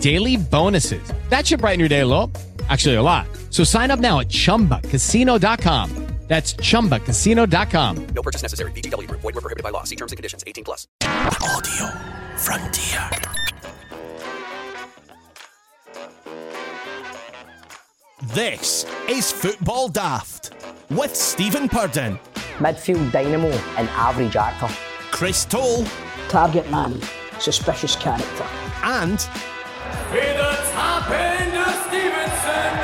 daily bonuses. That should brighten your day a little. Actually, a lot. So sign up now at ChumbaCasino.com. That's ChumbaCasino.com. No purchase necessary. VGW. Void were prohibited by law. See terms and conditions. 18 plus. Audio Frontier. This is Football Daft with Stephen Purden, midfield dynamo and average actor. Chris Toll, target man, suspicious character. and With the top end of Stevenson,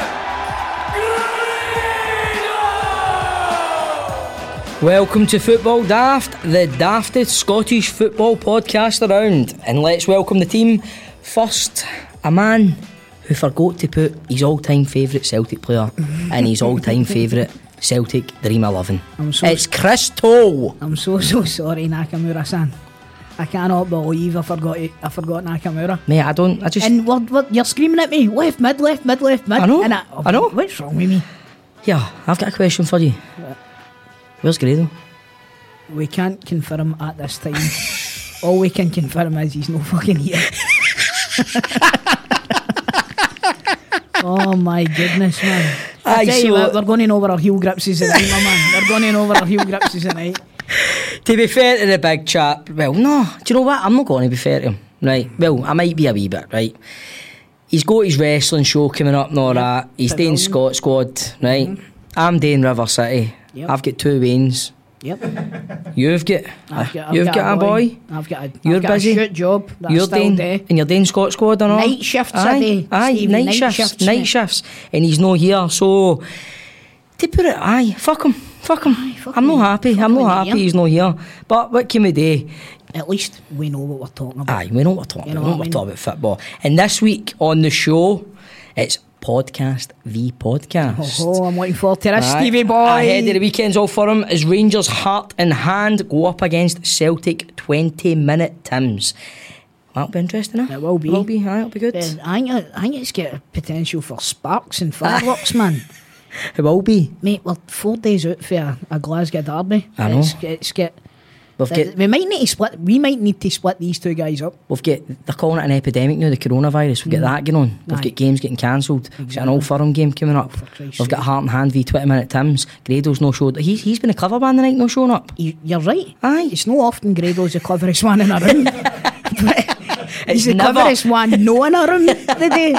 Welcome to Football Daft, the daftest Scottish football podcast around. And let's welcome the team. First, a man who forgot to put his all time favourite Celtic player and his all time favourite Celtic Dream 11. I'm so- it's Chris Toll. I'm so so sorry, Nakamura san. I cannot believe I forgot it. I forgot Nakamura. Mate, I don't, I just. And what, what you're screaming at me? Left mid, left mid, left mid. I know, And I know. What's wrong with me? yeah, I've got a question for you. Where's Grado? We can't confirm at this time. All we can confirm is he's no fucking here. oh my goodness, man! I Aye, tell you what, we're going in over our heel gripses tonight, my man. We're going in over our heel gripses tonight. To be fair to the big chap, well, no, do you know what? I'm not going to be fair to him, right? Well, I might be a wee bit, right? He's got his wrestling show coming up and all that. He's Big doing. Scot Squad, right? Mm-hmm. I'm doing River City. Yep. I've got two wins. Yep. You've got, I've got, I've you've got, a boy. I've got a, You're I've got busy. a shoot job You're doing, do. and you're doing Scot Squad and all. Night shifts a aye, day, Aye, Stevie, night, night shifts, shifts, night shifts, and he's not here. So to put it, aye, fuck him, fuck him. fuck I'm not happy. I'm not happy. He's not here. But what can we do? At least we know what we're talking about. Aye, we know what we're talking You know about. we know what we're talking about football. And this week on the show, it's podcast v podcast. Oh, I'm looking forward to this, Aye. Stevie boy. Ahead of the weekend's all for him as Rangers Heart and Hand go up against Celtic 20 minute Tims. That'll be interesting, eh? It will be. It will be, aye, it'll be good. Uh, I think, I think it's got potential for sparks and fireworks, man. It will be. Mate, we're four days out for a, a Glasgow derby. I know. It's, it's got. We've got, we might need to split. We might need to split these two guys up. we've got, they're calling it an epidemic now, the coronavirus. We've got mm. that going on. We've Aye. got games getting cancelled. We've got an Old Firm game coming up. We've got sake. Heart and Hand v 20 minute Tims. Grado's no showed. He's, he's been a clever man tonight, no showing up. You, you're right. Aye. It's not often Grado's the cleverest one in a room. he's the never. cleverest one no in a room today.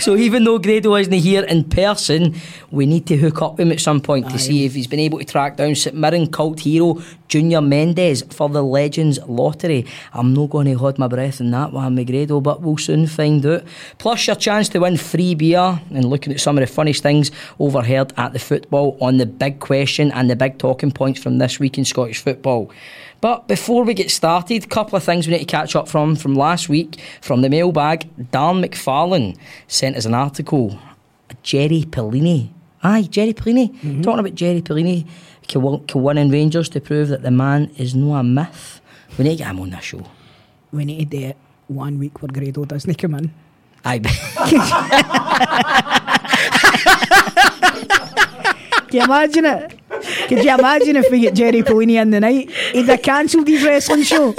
So even though Grado isn't here in person, we need to hook up with him at some point to Aye. see if he's been able to track down St Mirren cult hero Junior Mendes for the Legends Lottery. I'm not going to hold my breath in that one, with Grado, but we'll soon find out. Plus your chance to win free beer and looking at some of the funniest things overheard at the football on the big question and the big talking points from this week in Scottish football. But before we get started, a couple of things we need to catch up from from last week. From the mailbag, Dan McFarlane sent us an article. Jerry Pellini. Aye, Jerry Pellini. Mm-hmm. Talking about Jerry Pellini can, win- can win in Rangers to prove that the man is no a myth. We need to get him on this show. We need to do it one week where Grado doesn't come in. Aye. Can you imagine it? Could you imagine if we get Jerry Pellini in the night? He'd have cancelled his wrestling show.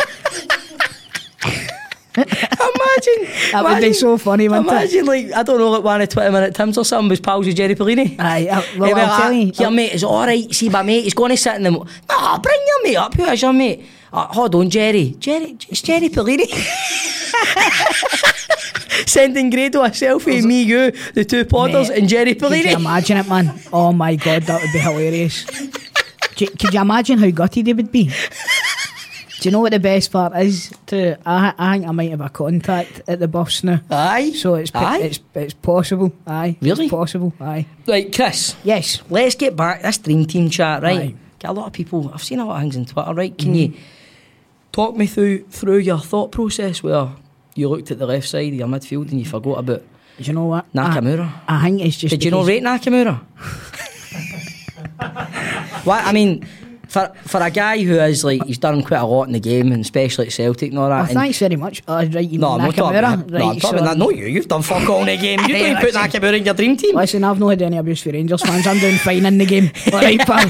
imagine. That would be so funny, it? Imagine, like, I don't know, like one of 20 minute Tims or something was pals with Jerry Pellini. Aye, uh, well, He'd I'll like, tell you. Your mate is alright. See, my mate, he's going to sit in the. mo- No, bring your mate up. Who is your mate? Uh, hold on, Jerry. Jerry, it's Jerry Pellini. Sending Grado a selfie, me, you, the two podders, Mate, and Jerry Could you imagine it, man? Oh my god, that would be hilarious. Could, could you imagine how gutted they would be? Do you know what the best part is? To I, I think I might have a contact at the bus now. Aye. So it's Aye. it's it's possible. Aye. Really? It's possible. Aye. Right, Chris. Yes. Let's get back this dream team chat, right? Aye. Get a lot of people. I've seen a lot of things on Twitter, right? Can you talk me through through your thought process where you looked at the left side of your midfield and you forgot about Do you know what? Nakamura? I, I think it's just. Did you know because- rate Nakamura? what I mean, for for a guy who is like he's done quite a lot in the game and especially at Celtic and all that. Oh, thanks very much. Uh, right, you no, mean I'm not talking Nakamura? about no, I'm Right, talking so- about no, you. You've done fuck all in the game. You didn't put. Nakamura in your dream team. Listen, I've not had any abuse for Rangers fans. I'm doing fine in the game. All right, pal.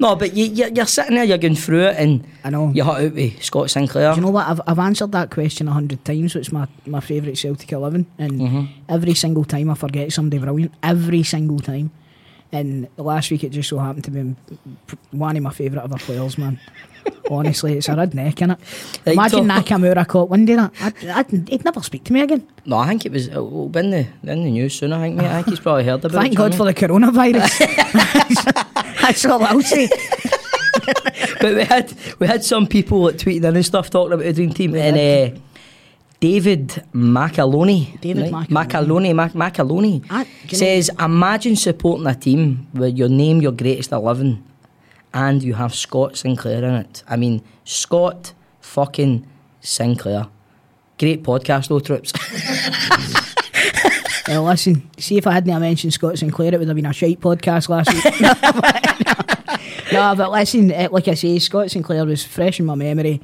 No, but you, you're, you're sitting there, you're going through it, and I know. you're hot out with Scott Sinclair. Do you know what? I've, I've answered that question a hundred times. It's my, my favourite Celtic 11. And Mm-hmm. every single time I forget somebody brilliant. Every single time. And last week it just so happened to be one of my favourite other players, man. Honestly, it's a red neck, innit? Right, Imagine so- Nakamura caught one day that. I'd, I'd, he'd never speak to me again. No, I think it was it'll be in the in the news soon. I think, mate. I think he's probably heard about Thank it. God for the coronavirus. I'll say. But we had we had some people that tweeted in and stuff talking about the dream team, and uh, David Macaloni, David right? Macaloni. Macaloni, Mac- Ah, says, "Imagine supporting a team where your name your greatest eleven, and you have Scott Sinclair in it. I mean, Scott fucking Sinclair. Great podcast, though, troops. Well, listen, see if I hadn't mentioned Scott Sinclair, it would have been a shite podcast last week. no, but listen, eh, like I say, Scott Sinclair was fresh in my memory,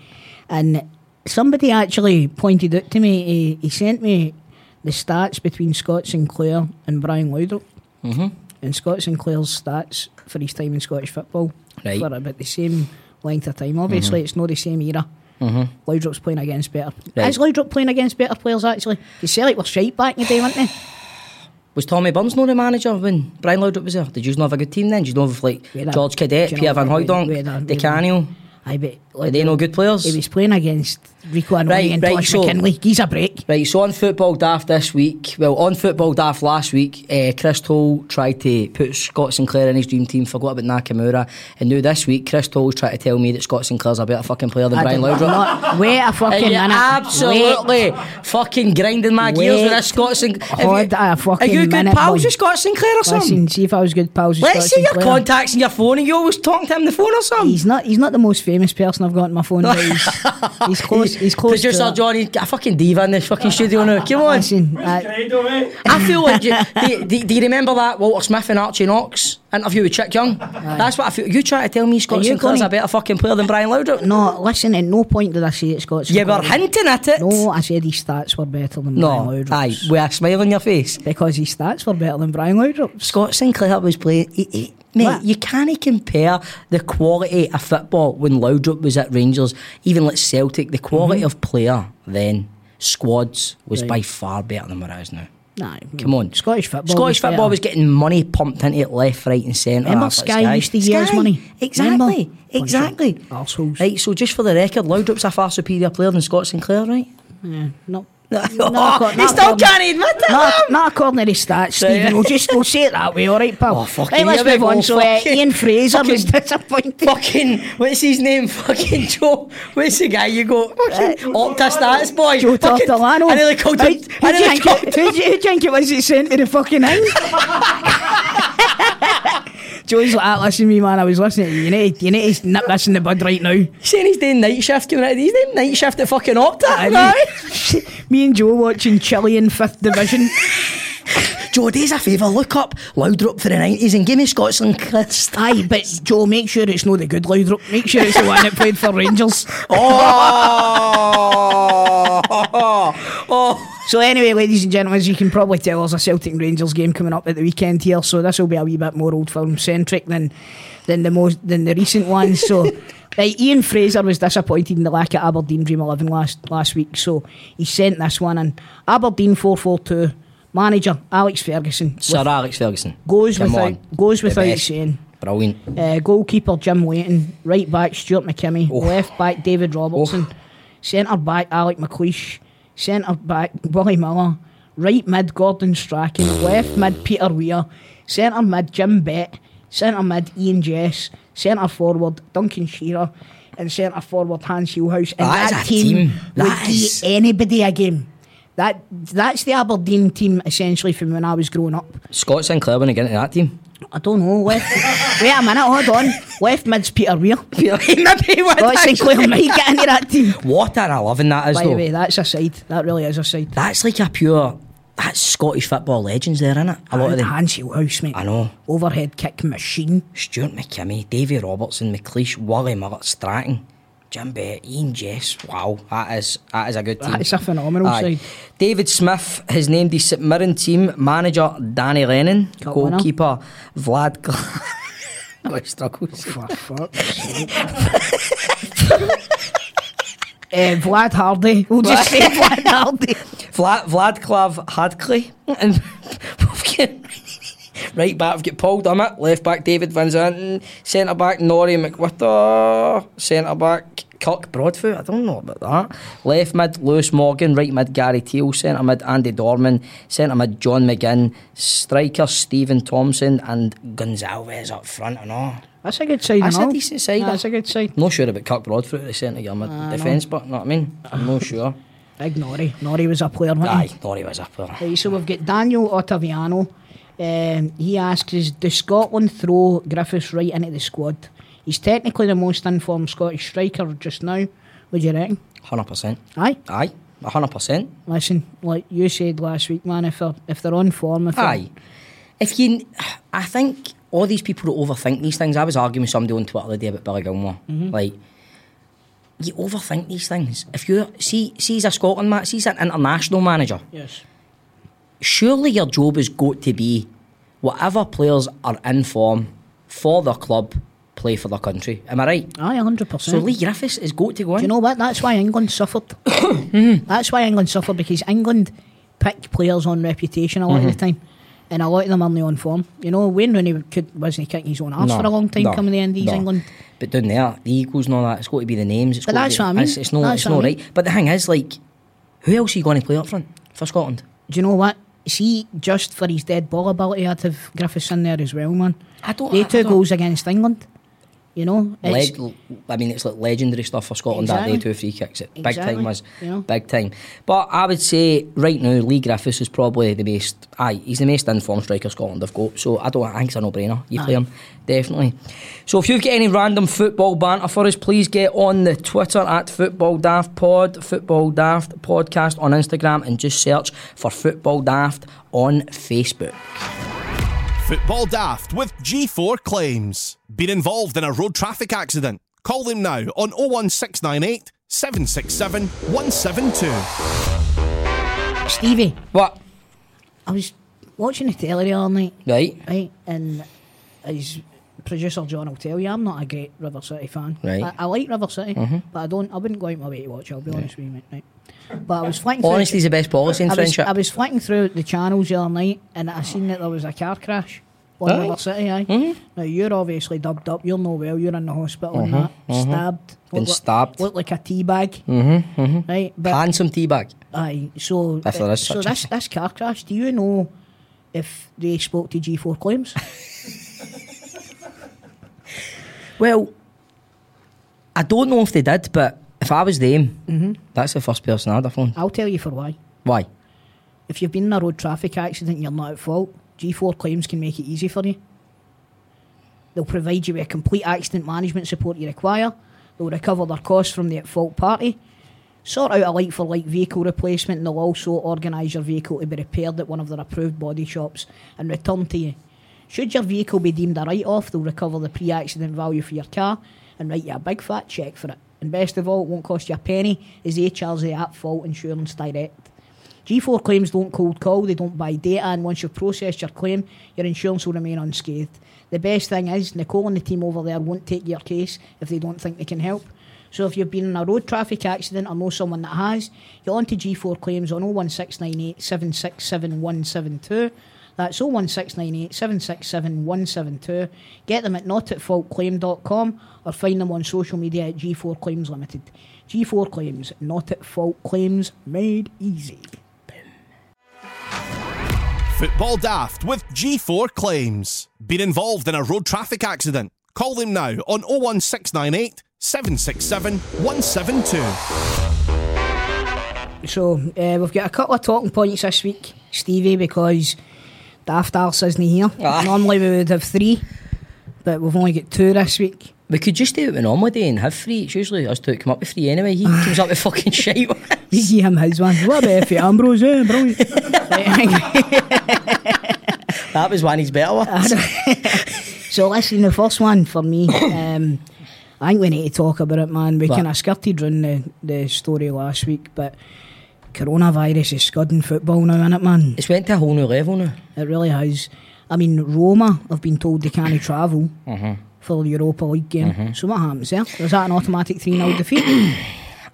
and somebody actually pointed out to me. He, he sent me the stats between Scott Sinclair and Brian Laudrup, mm-hmm. and Scott Sinclair's stats for his time in Scottish football Right. for about the same length of time. Obviously, it's not the same era. Mm-hmm. Laudrup's playing against better. Right. Is Laudrup playing against better players actually? You Celtic were shite back in the day, weren't they? Was Tommy Burns not the manager when Brian Laudrup was there? Did you not have a good team then? Did you not have like a- Jorge Cadete, Pierre van Hooijdonk, we had a- we had a- Di Canio? I bet. Are they no good players? He was playing against Rico Annoni Right, and right, Tosh so- McKinlay. He's a break. Right, so on Football Daft this week, well, on Football Daft last week, uh, Chris Toll tried to put Scott Sinclair in his dream team, forgot about Nakamura, and now this week, Chris Toll's trying to tell me that Scott Sinclair's a better fucking player than I Brian Laudrup. Wait a fucking minute. absolutely fucking grinding my gears with Wait. this Scott Sinclair. Hold a fucking Are you good minute, pals boy. with Scott Sinclair or something? Listen, see if I was good pals with Let's Scott see your Sinclair. contacts in your phone and you always talking to him on the phone or something. He's not. He's not the most famous person I've got on my phone. but he's, he's close. He's close. to Producer that. Johnny, get a fucking diva in this fucking studio now. Come on. Listen, uh, I feel like you, do, do, do you remember that Walter Smith and Archie Knox interview with Chick Young? That's what I feel. You try to tell me Scott you Sinclair's gonna- a better fucking player than Brian Laudrup? no, listen. At no point did I say it's Scott You were hinting at it. No, I said his stats were better than No, Brian Laudrup. aye, with a smile on your face. Because his stats were better than Brian Laudrup. Scott Sinclair was playing. He, he, mate, What? you can't compare the quality of football when Laudrup was at Rangers, even like Celtic. The quality mm-hmm. of player then, squads, was Right. by far better than what it is now. Nah, Come on. Scottish football. Scottish was football better. was getting money pumped into it left, right, and centre. Remember but Sky used to Sky, money? Exactly, Remember? Exactly. arseholes. Right, so just for the record, Laudrup's a far superior player than Scott Sinclair, right? Yeah, no. not- he not still can't admit it. Not, not according to the stats. Stephen. We'll just we'll say it that way, all right, pal. Oh, fucking right, let's move on. So, uh, Ian Fraser fucking- was disappointed. Fucking, what's his name? Fucking Joe. What's the guy you go? Fucking Opta Stats boy. Joe Fucking-. I nearly called him. Who do you think it- who do you- who do you think it was that sent me the fucking thing? Joe's like, "Ah, listen to me, man. I was listening to you. You need, you need to nip this in the bud right now. Saying he's doing night shift coming out of these name night shift at fucking Opta. Right? me and Joe watching Chilean Fifth Division. Joe, do us a favour, look up Laudrup for the 90s and give me Scotland Christ. Aye, but Joe, make sure it's not the good Laudrup. Make sure it's the one that played for Rangers. Oh! oh! So anyway, ladies and gentlemen, as you can probably tell, there's a Celtic Rangers game coming up at the weekend here. So this will be a wee bit more old firm centric than than the most than the recent ones. So. Right, Ian Fraser was disappointed in the lack of Aberdeen Dream 11 last last week, so he sent this one and Aberdeen 4 4 2. Manager Alex Ferguson Sir Alex Ferguson. goes Come without on. goes The without best. saying. Brilliant. Uh, goalkeeper Jim Leighton, right back Stuart McKimmie, Oh. left back David Robertson, centre back Alec McLeish, centre back Willie Miller, right mid Gordon Strachan, left mid Peter Weir, centre mid Jim Bett, centre mid Eoin Jess, centre forward Duncan Shearer, and centre forward Hans Gillhaus. And That is that, a team, team. would That give is- anybody a game. That that's the Aberdeen team essentially from when I was growing up. Scott Sinclair when he get into that team. I don't know. Left, wait a minute, hold on. Left mid's Peter Weir. Maybe would Scott Sinclair might get into that team. What an 11 that is, By though. the way, that's a side. That really is a side. That's like a pure. That's Scottish football legends there, innit? A lot of them. Hans Gillhaus, mate. I know. Overhead kick machine. Stuart McKimmie, Davy Robertson, McLeish, Wally Mullett, Stratton, Jim Bett, Eoin Jess. Wow, that is that is a good team. That is a phenomenal side. David Smith has named the St Mirren team manager Danny Lennon, Cup winner. goalkeeper Vlad. Gl- oh, he struggles. For fuck's sake. Eh, Vlad Hardy. We'll just say Vlad Hardy. Vlad Vladklav Hadkley and right back. We've got Paul Dummett, left back David Van Zanten, centre back Norrie McWhirter, centre back Kirk Broadfoot. I don't know about that. Left mid Lewis Morgan, right mid Gary Teale, centre mid Andy Dorman, centre mid John McGinn, striker Stephen Thompson, and Gonzalez up front and all. That's a good side. That's a decent side. That's a good side. Not sure about Kirk Broadfoot at the centre of mid ah, defence, but you know what I mean. I'm not sure. Big Norrie. Norrie was a player, wasn't Aye, he? Norrie was up there. Right, so we've got Daniel Ottaviano. Um, he asks does Scotland throw Griffiths right into the squad? He's technically the most informed Scottish striker just now. What do you reckon? Hundred percent. Aye. Aye, hundred percent. Listen, like you said last week, man, if they're, if they're on form, if Aye. If you, I think all these people that overthink these things. I was arguing with somebody on Twitter the other day about Billy Gilmour. Like, you overthink these things. If you see, see, he's a Scotland man, he's an international manager. Yes. Surely your job has got to be whatever players are in form for their club, play for their country. Am I right? Aye, 100%. So Leigh Griffiths has got to go in. Do you know what? That's why England suffered. That's why England suffered because England pick players on reputation a lot Mm-hmm. of the time. And a lot of them are on form. You know, Wayne Rooney could, wasn't kicking his own arse No, for a long time no, coming the end of no. England. But down there, the Eagles and all that, it's got to be the names. It's But that's be, what I mean. It's, it's not, That's it's what I not mean. right. But the thing is, like, who else are you going to play up front for Scotland? Do you know what? See, just for his dead ball ability, I'd have Griffiths in there as well, man. I don't. They I two don't- goals against England. You know, it's, Leg, I mean, it's like legendary stuff for Scotland that day. Exactly. Two free kicks, it big Exactly, time was you know. big time. But I would say right now, Leigh Griffiths is probably the most. Aye, he's the most informed striker Scotland have got. So I don't. I think it's a no-brainer. You play him definitely. So if you've got any random football banter for us, please get on the Twitter at Football Daft Pod, Football Daft Podcast on Instagram, and just search for Football Daft on Facebook. Football Daft with G4 Claims. Been involved in a road traffic accident? Call them now on 01698 767 172. Stevie. What? I was watching the telly all night, Right. right? And as producer John will tell you, I'm not a great River City fan. Right. Mm-hmm. I, I like River City, but I don't. I wouldn't go out my way to watch. it, I'll be honest with you, mate. Right? But I was flicking. through- Honesty's the best policy in I was, friendship. I was flicking through the channels the other night, and I seen that there was a car crash on Aye. River City. Aye. Mm-hmm. Now you're obviously dubbed up. You're no well. You're in the hospital and that. Stabbed. Been Look like- stabbed. Look like a tea bag. Mm-hmm, Right. But Handsome teabag. Aye, so If there is so such a this this car crash. Do you know if they spoke to G4 claims? Well, I don't know if they did, but if I was them, Mm-hmm. that's the first person I'd have phoned. I'll tell you for why. Why? If you've been in a road traffic accident, and you're not at fault. G4 claims can make it easy for you. They'll provide you with complete accident management support you require. They'll recover their costs from the at fault party. Sort out a like for like vehicle replacement, and they'll also organise your vehicle to be repaired at one of their approved body shops and returned to you. Should your vehicle be deemed a write off, they'll recover the pre accident value for your car and write you a big fat cheque for it. And best of all, it won't cost you a penny is the at fault insurance direct. G4 claims don't cold call, they don't buy data, and once you've processed your claim, your insurance will remain unscathed. The best thing is, Nicole and the team over there won't take your case if they don't think they can help. So if you've been in a road traffic accident or know someone that has, get on to G4 claims on 01698 767 172. That's 01698 767 172. Get them at notatfaultclaim.com or find them on social media at G4 Claims Limited. G4 Claims, not at fault claims made easy. Football Daft with G4 Claims. Been involved in a road traffic accident? Call them now on 01698 767 172. So uh, we've got a couple of talking points this week, Stevie, because Daft Arse isn't here. Ah. Normally we would have three, but we've only got two this week. We could just do it with normal day and have three. It's usually us two come up with three anyway. He comes up with fucking shit. We give him his one. What about Effie Ambrose? Eh, brilliant. that was one of his better ones. so listen, the first one for me, um, I think we need to talk about it, man. We kind of skirted round the, the story last week, but coronavirus is scudding football now, innit, man? It's went to a whole new level now. It really has. I mean, Roma have been told they can't travel mm-hmm. for the Europa League game. Mm-hmm. So what happens there? Is that an automatic 3 0 defeat?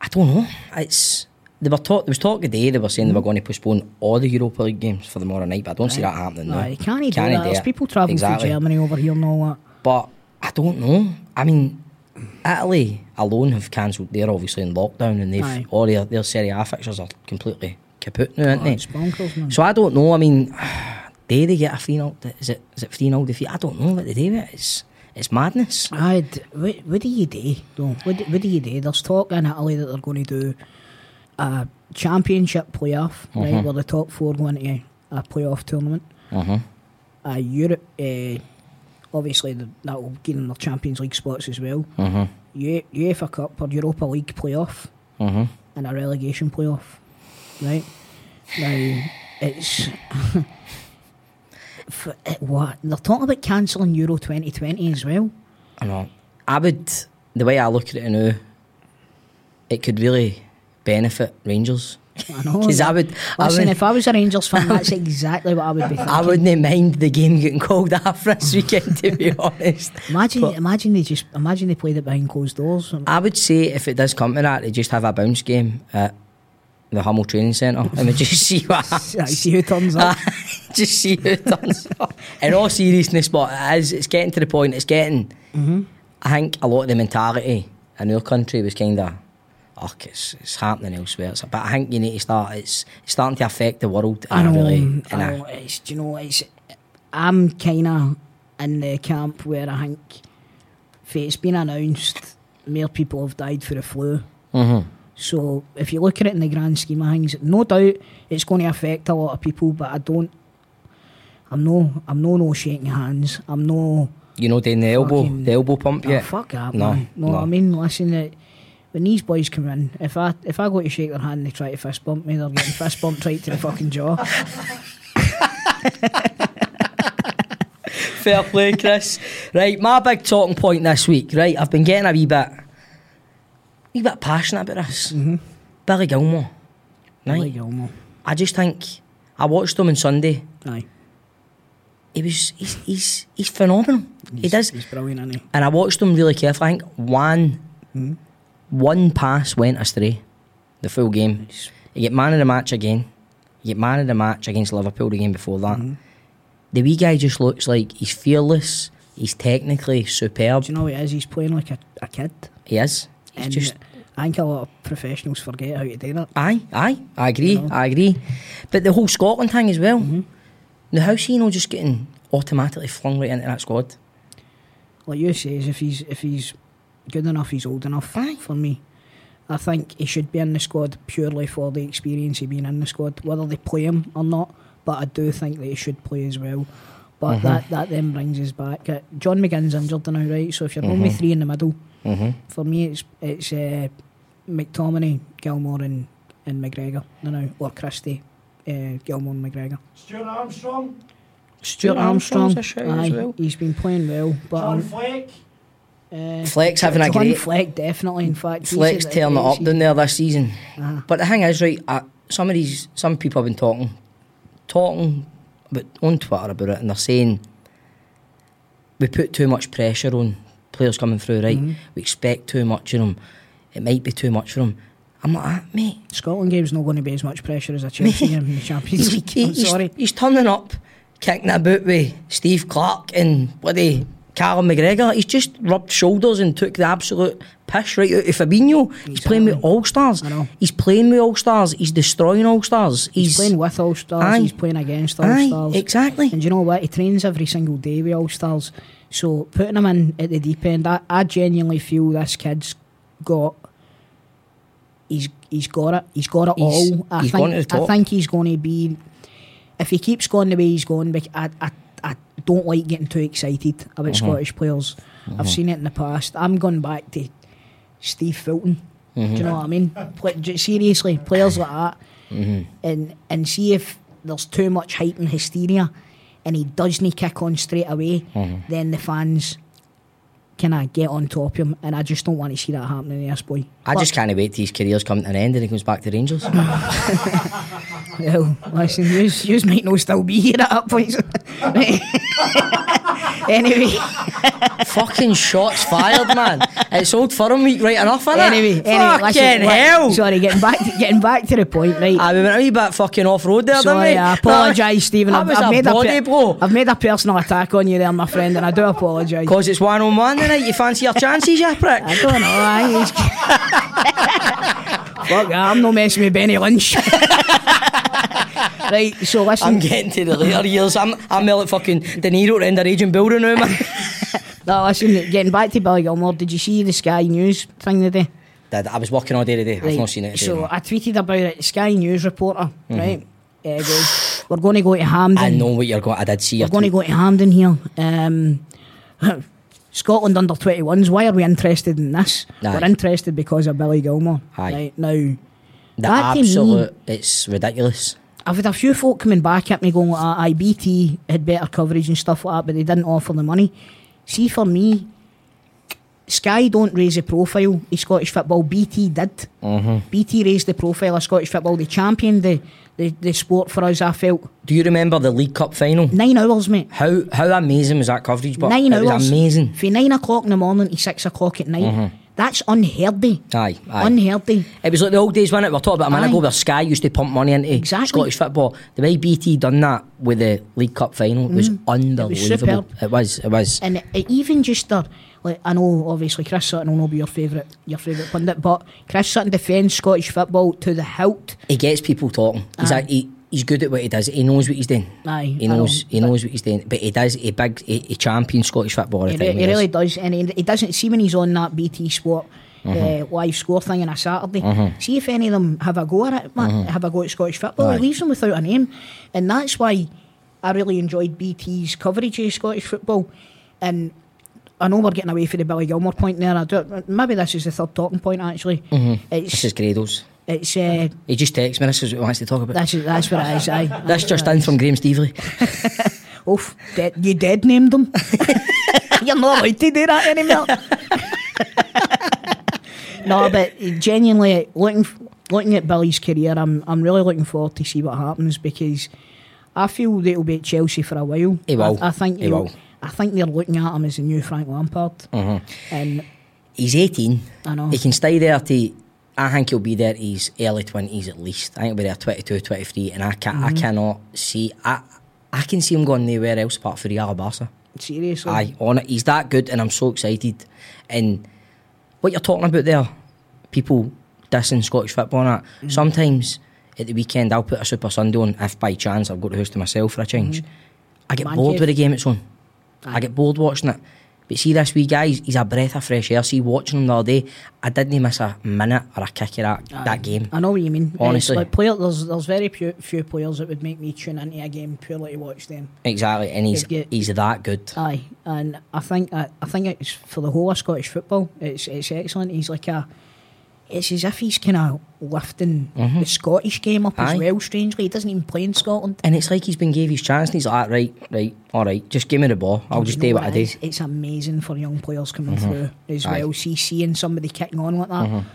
I don't know. It's they were talk. There was talk today. They were saying they were mm. going to postpone all the Europa League games for tomorrow night, but I don't see that happening no, now. you can't do Can't that. There's people travelling exactly. from Germany over here and all that. But I don't know. I mean, Italy alone have cancelled. They're obviously in lockdown, and they've Aye. all their their Serie A fixtures are completely kaput now, aren't Oh, they? bonkers. So I don't know. I mean, do they get a three 0 Is it is it three 0 defeat? I don't know what they do. it. It's it's madness. I'd, what, what do you do, though? What, do- what do you do? There's talk in Italy that they're going to do a championship playoff, Mm-hmm. right, where the top four go into a playoff tournament. Uh-huh. A Europe, uh, obviously, the, that will gain them their Champions League spots as well. Uh-huh. U- UEFA Cup or Europa League playoff Uh-huh. and a relegation playoff, right? Now, it's. f- it, what? They're talking about cancelling Euro 2020 as well. I know. I would. The way I look at it now, it could really benefit Rangers. I know. Because I would. I Listen, would if I was a Rangers fan, that's exactly what I would be thinking. I wouldn't mind the game getting called off this weekend, to be honest. Imagine, But- imagine they just imagine they played it behind closed doors. I would say if it does come to that, they just have a bounce game at the Hummel Training Centre and we just see what happens. I see who turns up. just see who turns up. In all seriousness, but it is, it's getting to the point, it's getting, mm-hmm. I think a lot of the mentality in our country was kind of, oh, it's, it's happening elsewhere. It's- But I think you need to start, it's, it's starting to affect the world. I a know. really, I a- know. It's, do you know, it's. I'm kind of in the camp where I think, if it's been announced, more people have died for the flu. Mhm. So if you look at it in the grand scheme of things, no doubt it's going to affect a lot of people. But I don't. I'm no. I'm no no shaking hands. I'm no. You know, doing the elbow, Fucking- the elbow pump Oh, fuck that, No, man. No, no. I mean, listen, uh, when these boys come in, if I if I go to shake their hand and they try to fist bump me, they're getting fist bumped right to the fucking jaw. Fair play, Chris. right, my big talking point this week, right? I've been getting a wee bit, wee bit passionate about this. Mm-hmm. Billy Gilmour, right? Billy Gilmour. I just think I watched him on Sunday. Aye. He was, he's, he's, he's phenomenal. he does, He's brilliant, isn't he? and I watched him really carefully. I think one, mm-hmm. One pass went astray, the full game. You get man of the match again. You get man of the match against Liverpool the game before that. Mm-hmm. The wee guy just looks like he's fearless. He's technically superb. Do you know what it is? He's playing like a, a kid. He is. He's And just I think a lot of professionals forget how to do that. aye, aye. I agree. know? I agree. But the whole Scotland thing as well. Mm-hmm. Now, how's he not just getting automatically flung right into that squad? Like you says, if he's if he's good enough, he's old enough Aye. for me. I think he should be in the squad purely for the experience of being in the squad, whether they play him or not. But I do think that he should play as well. But Mm-hmm. that, that then brings us back. John McGinn's injured now, right? So if you're going Mm-hmm. with three in the middle, Mhm. for me it's it's uh, McTominay, Gilmour, and, and McGregor. No, no, or Christie, uh, Gilmour, and McGregor. Stuart Armstrong, Stuart Armstrong's Armstrong, a shout as aye, well. he's been playing well, but John Fleck, uh, Fleck's having a great. Fleck definitely. In fact, he's Fleck's had a tearing it up down there this season. Uh-huh. But the thing is, right, uh, some of these, some people have been talking, talking about, on Twitter about it, and they're saying we put too much pressure on players coming through, right? Mm-hmm. We expect too much of them. It might be too much for them. I'm like, ah, mate. Scotland game's not going to be as much pressure as a Chelsea game in the Champions League. I'm he's, sorry. he's turning up, kicking a boot with Steve Clarke and bloody Callum McGregor, he's just rubbed shoulders and took the absolute piss right out of Fabinho. He's playing with all stars. He's playing with all stars. He's destroying all stars. He's, He's playing with all stars. Aye. He's playing against all Aye, stars. exactly. And you know what? He trains every single day with all stars. So putting him in at the deep end, I, I genuinely feel this kid's got. He's he's got it. He's got it He's- all. I he's think gone to the I think he's going to be. If he keeps going the way he's going, I, I don't like getting too excited about Mm-hmm. Scottish players. I've seen it in the past. I'm going back to Steve Fulton. Do Mm-hmm. you know what I mean? Play, seriously, players like that, Mm-hmm. and and see if there's too much hype and hysteria, and he doesn't kick on straight away, Mm-hmm. then the fans kind of get on top of him, and I just don't want to see that happening to this boy. I But- just can't wait till his career's come to an end and he comes back to Rangers. Well, listen, yous might not still be here at that point. anyway, Fucking shots fired, man. It's old firm week, right enough, innit? anyway, anyway, Fucking listen, hell. Sorry, getting back to, getting back to the point, right? Ah, we went a wee bit fucking off road there, Sorry, didn't we? I apologise, Stephen. I've, I've a made body a blow. I've made a personal attack on you there, my friend, and I do apologise. Because it's one on one tonight. You fancy your chances, you prick? I don't know. I. Fuck that, I'm not messing with Benny Lynch. right, so listen. I'm getting to the later years. I'm I'm like fucking De Niro at the end of Raging Builder now, man. no, listen, getting back to Billy Gilmour, did you see the Sky News thing today? Dad, I was working all day today. I've not seen it today. So man. I tweeted about it. Sky News reporter, right? Uh, goes, we're going to go to Hampden. I know what you're going. I did see We're going to go to Hampden here. Um, Scotland under 21s. Why are we interested in this? Aye. We're interested because of Billy Gilmour. Aye. Right now, The that to me- absolute, it's ridiculous. I've had a few folk coming back at me going, uh, IBT had better coverage and stuff like that, but they didn't offer the money. See, for me, Sky don't raise the profile of Scottish football. BT did. Mm-hmm. BT raised the profile of Scottish football. They championed the, the, the sport for us, I felt. Do you remember the League Cup final? Nine hours, mate. How how amazing was that coverage? But nine it hours. was amazing. From nine o'clock in the morning to six o'clock at night. That's unheard of. Aye, aye. Unheard of. It was like the old days when it we were talking about a minute Aye. ago where Sky used to pump money into Exactly. Scottish football. The way BT done that with the League Cup final mm. was unbelievable. superb. It was. It was. And it, even just the, like, I know obviously Chris Sutton will not be your favourite your favourite pundit, but Chris Sutton defends Scottish football to the hilt. He gets people talking. He's Aye. a, he, he's good at what he does. He knows what he's doing. Aye, he knows. He knows what he's doing. But he does. He big. He, he champions Scottish football. He, re- he really does, and he, he doesn't see when he's on that BT Sport. Uh-huh. Uh, live score thing on a Saturday. Uh-huh. See if any of them have a go at it, man. Uh-huh. Have a go at Scottish football. Aye. He leaves them without a name, and that's why I really enjoyed BT's coverage of Scottish football. And I know we're getting away from the Billy Gilmour point there. I do, maybe this is the third talking point actually. Mm-hmm. This It's is Grado's. It's uh, He just texts me. This is what he wants to talk about. that's that's what it is. Aye. That's just in from Graham Stevely. Oof, dead, you dead named them. You're not allowed to do that anymore. no, but genuinely looking looking at Billy's career, I'm I'm really looking forward to see what happens because I feel that he'll be at Chelsea for a while. He will. I, I think He Mm-hmm. I think they're looking at him as the new Frank Lampard, and He's 18. I know. He can stay there to. I think he'll be there. He's early 20s at least. I think he'll be there 22, 23. And I can Mm-hmm. I cannot see. I I can see him going nowhere else apart for Real Barca. seriously, Aye, on it. He's that good, and I'm so excited. And what you're talking about there, people dissing Scottish football and that. Mm. Sometimes at the weekend, I'll put a Super Sunday on if by chance I've got the house to myself for a change. I get Mm-hmm. Man bored cave. with the game it's on. I get bored watching it. But see this wee guy, he's he's a breath of fresh air. See, watching him the other day, I didn't miss a minute or a kick of that, that game. I know what you mean. Honestly. like player, there's there's very few, few players that would make me tune into a game purely to watch them. Exactly, and he's you- he's that good. Aye, and I think I, I think it's for the whole of Scottish football. It's it's excellent. He's like a. It's as if he's kind of lifting the Scottish game up Aye. as well. Strangely, he doesn't even play in Scotland. And it's like he's been gave his chance, and he's like, right, right, all right, just give me the ball. I'll just do know what I do. is? It's amazing for young players coming mm-hmm. through as Aye. well. See, seeing somebody kicking on like that. Mm-hmm.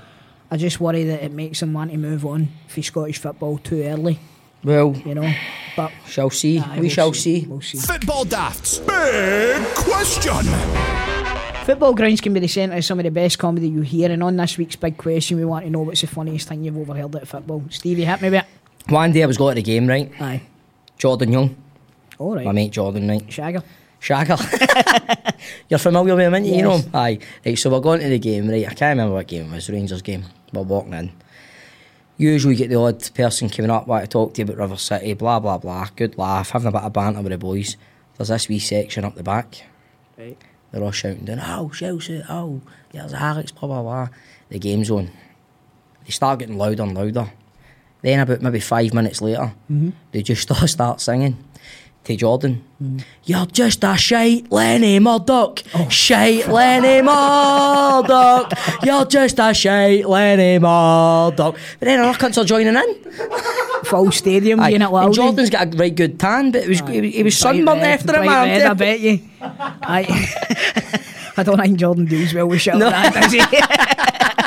I just worry that it makes them want to move on for Scottish football too early. Well, You know, but shall see. aye, we we'll shall see. We'll see. Football Daft's big question. Football grounds can be the centre of some of the best comedy you hear, and on this week's big question, we want to know what's the funniest thing you've overheard at football. Stevie, hit me with One day I was going to the game, right? Aye. Jordan Young, All right. my mate Jordan, right? Shagger. Shagger. You're familiar with him, ain't you? You know him? Aye. Right, so we're going to the game, right? I can't remember what game it was, Rangers game. We're walking in. Usually get the odd person coming up, want to talk to you about River City, blah, blah, blah. Good laugh, having a bit of banter with the boys. There's this wee section up the back. Right. They're all shouting down, oh, Chelsea, oh, there's Alex, blah, blah, blah. The game's on. They start getting louder and louder. Then about maybe five minutes later, mm-hmm. they just all start singing to Jordan. Mm. You're just a shite Lenny Murdoch. Oh. Shite Lenny Murdoch. You're just a shite Lenny Murdoch. But then other cunts are joining in. Full stadium Aye. it And loud. Jordan's got a right good tan, but it was, he was, he was sunburnt after bright man. I bet you. Aye. I don't think Jordan does well with shit No. like that, does he?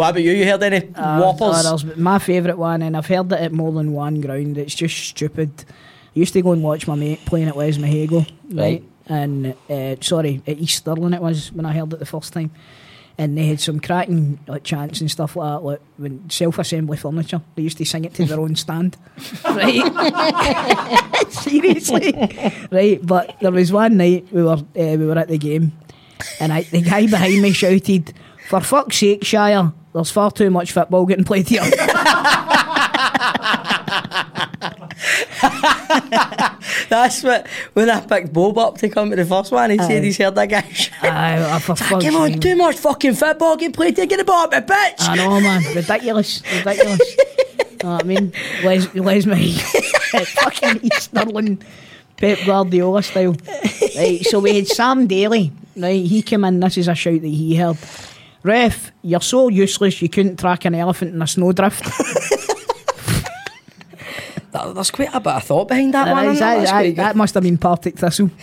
What about you? You heard any Uh, whoppers? there's my favourite one, and I've heard it at more than one ground. It's just stupid. I used to go and watch my mate playing at Wes Mahego, right? Right. And uh, sorry, at East Stirling it was when I heard it the first time. And they had some cracking like chants and stuff like that, like when self-assembly furniture. They used to sing it to their own stand, right? Seriously, right? But there was one night we were uh, we were at the game, and I, the guy behind me shouted, "For fuck's sake, Shire! There's far too much football getting played here." That's what, when I picked Bob up to come to the first one, he said he's heard that guy shout. Aye, for fuck's Come on, too much fucking football getting played here, get the ball up the pitch. I know, man. Ridiculous. Ridiculous. know what I mean? Les, Les me. fucking East Stirling Pep Guardiola style. Right, so we had Sam Daly. Right, he came in. This is a shout that he heard. Ref, you're so useless you couldn't track an elephant in a snowdrift. That- there's quite a bit of thought behind that That one. is- that- That's that- quite good. that must have been Partick Thistle.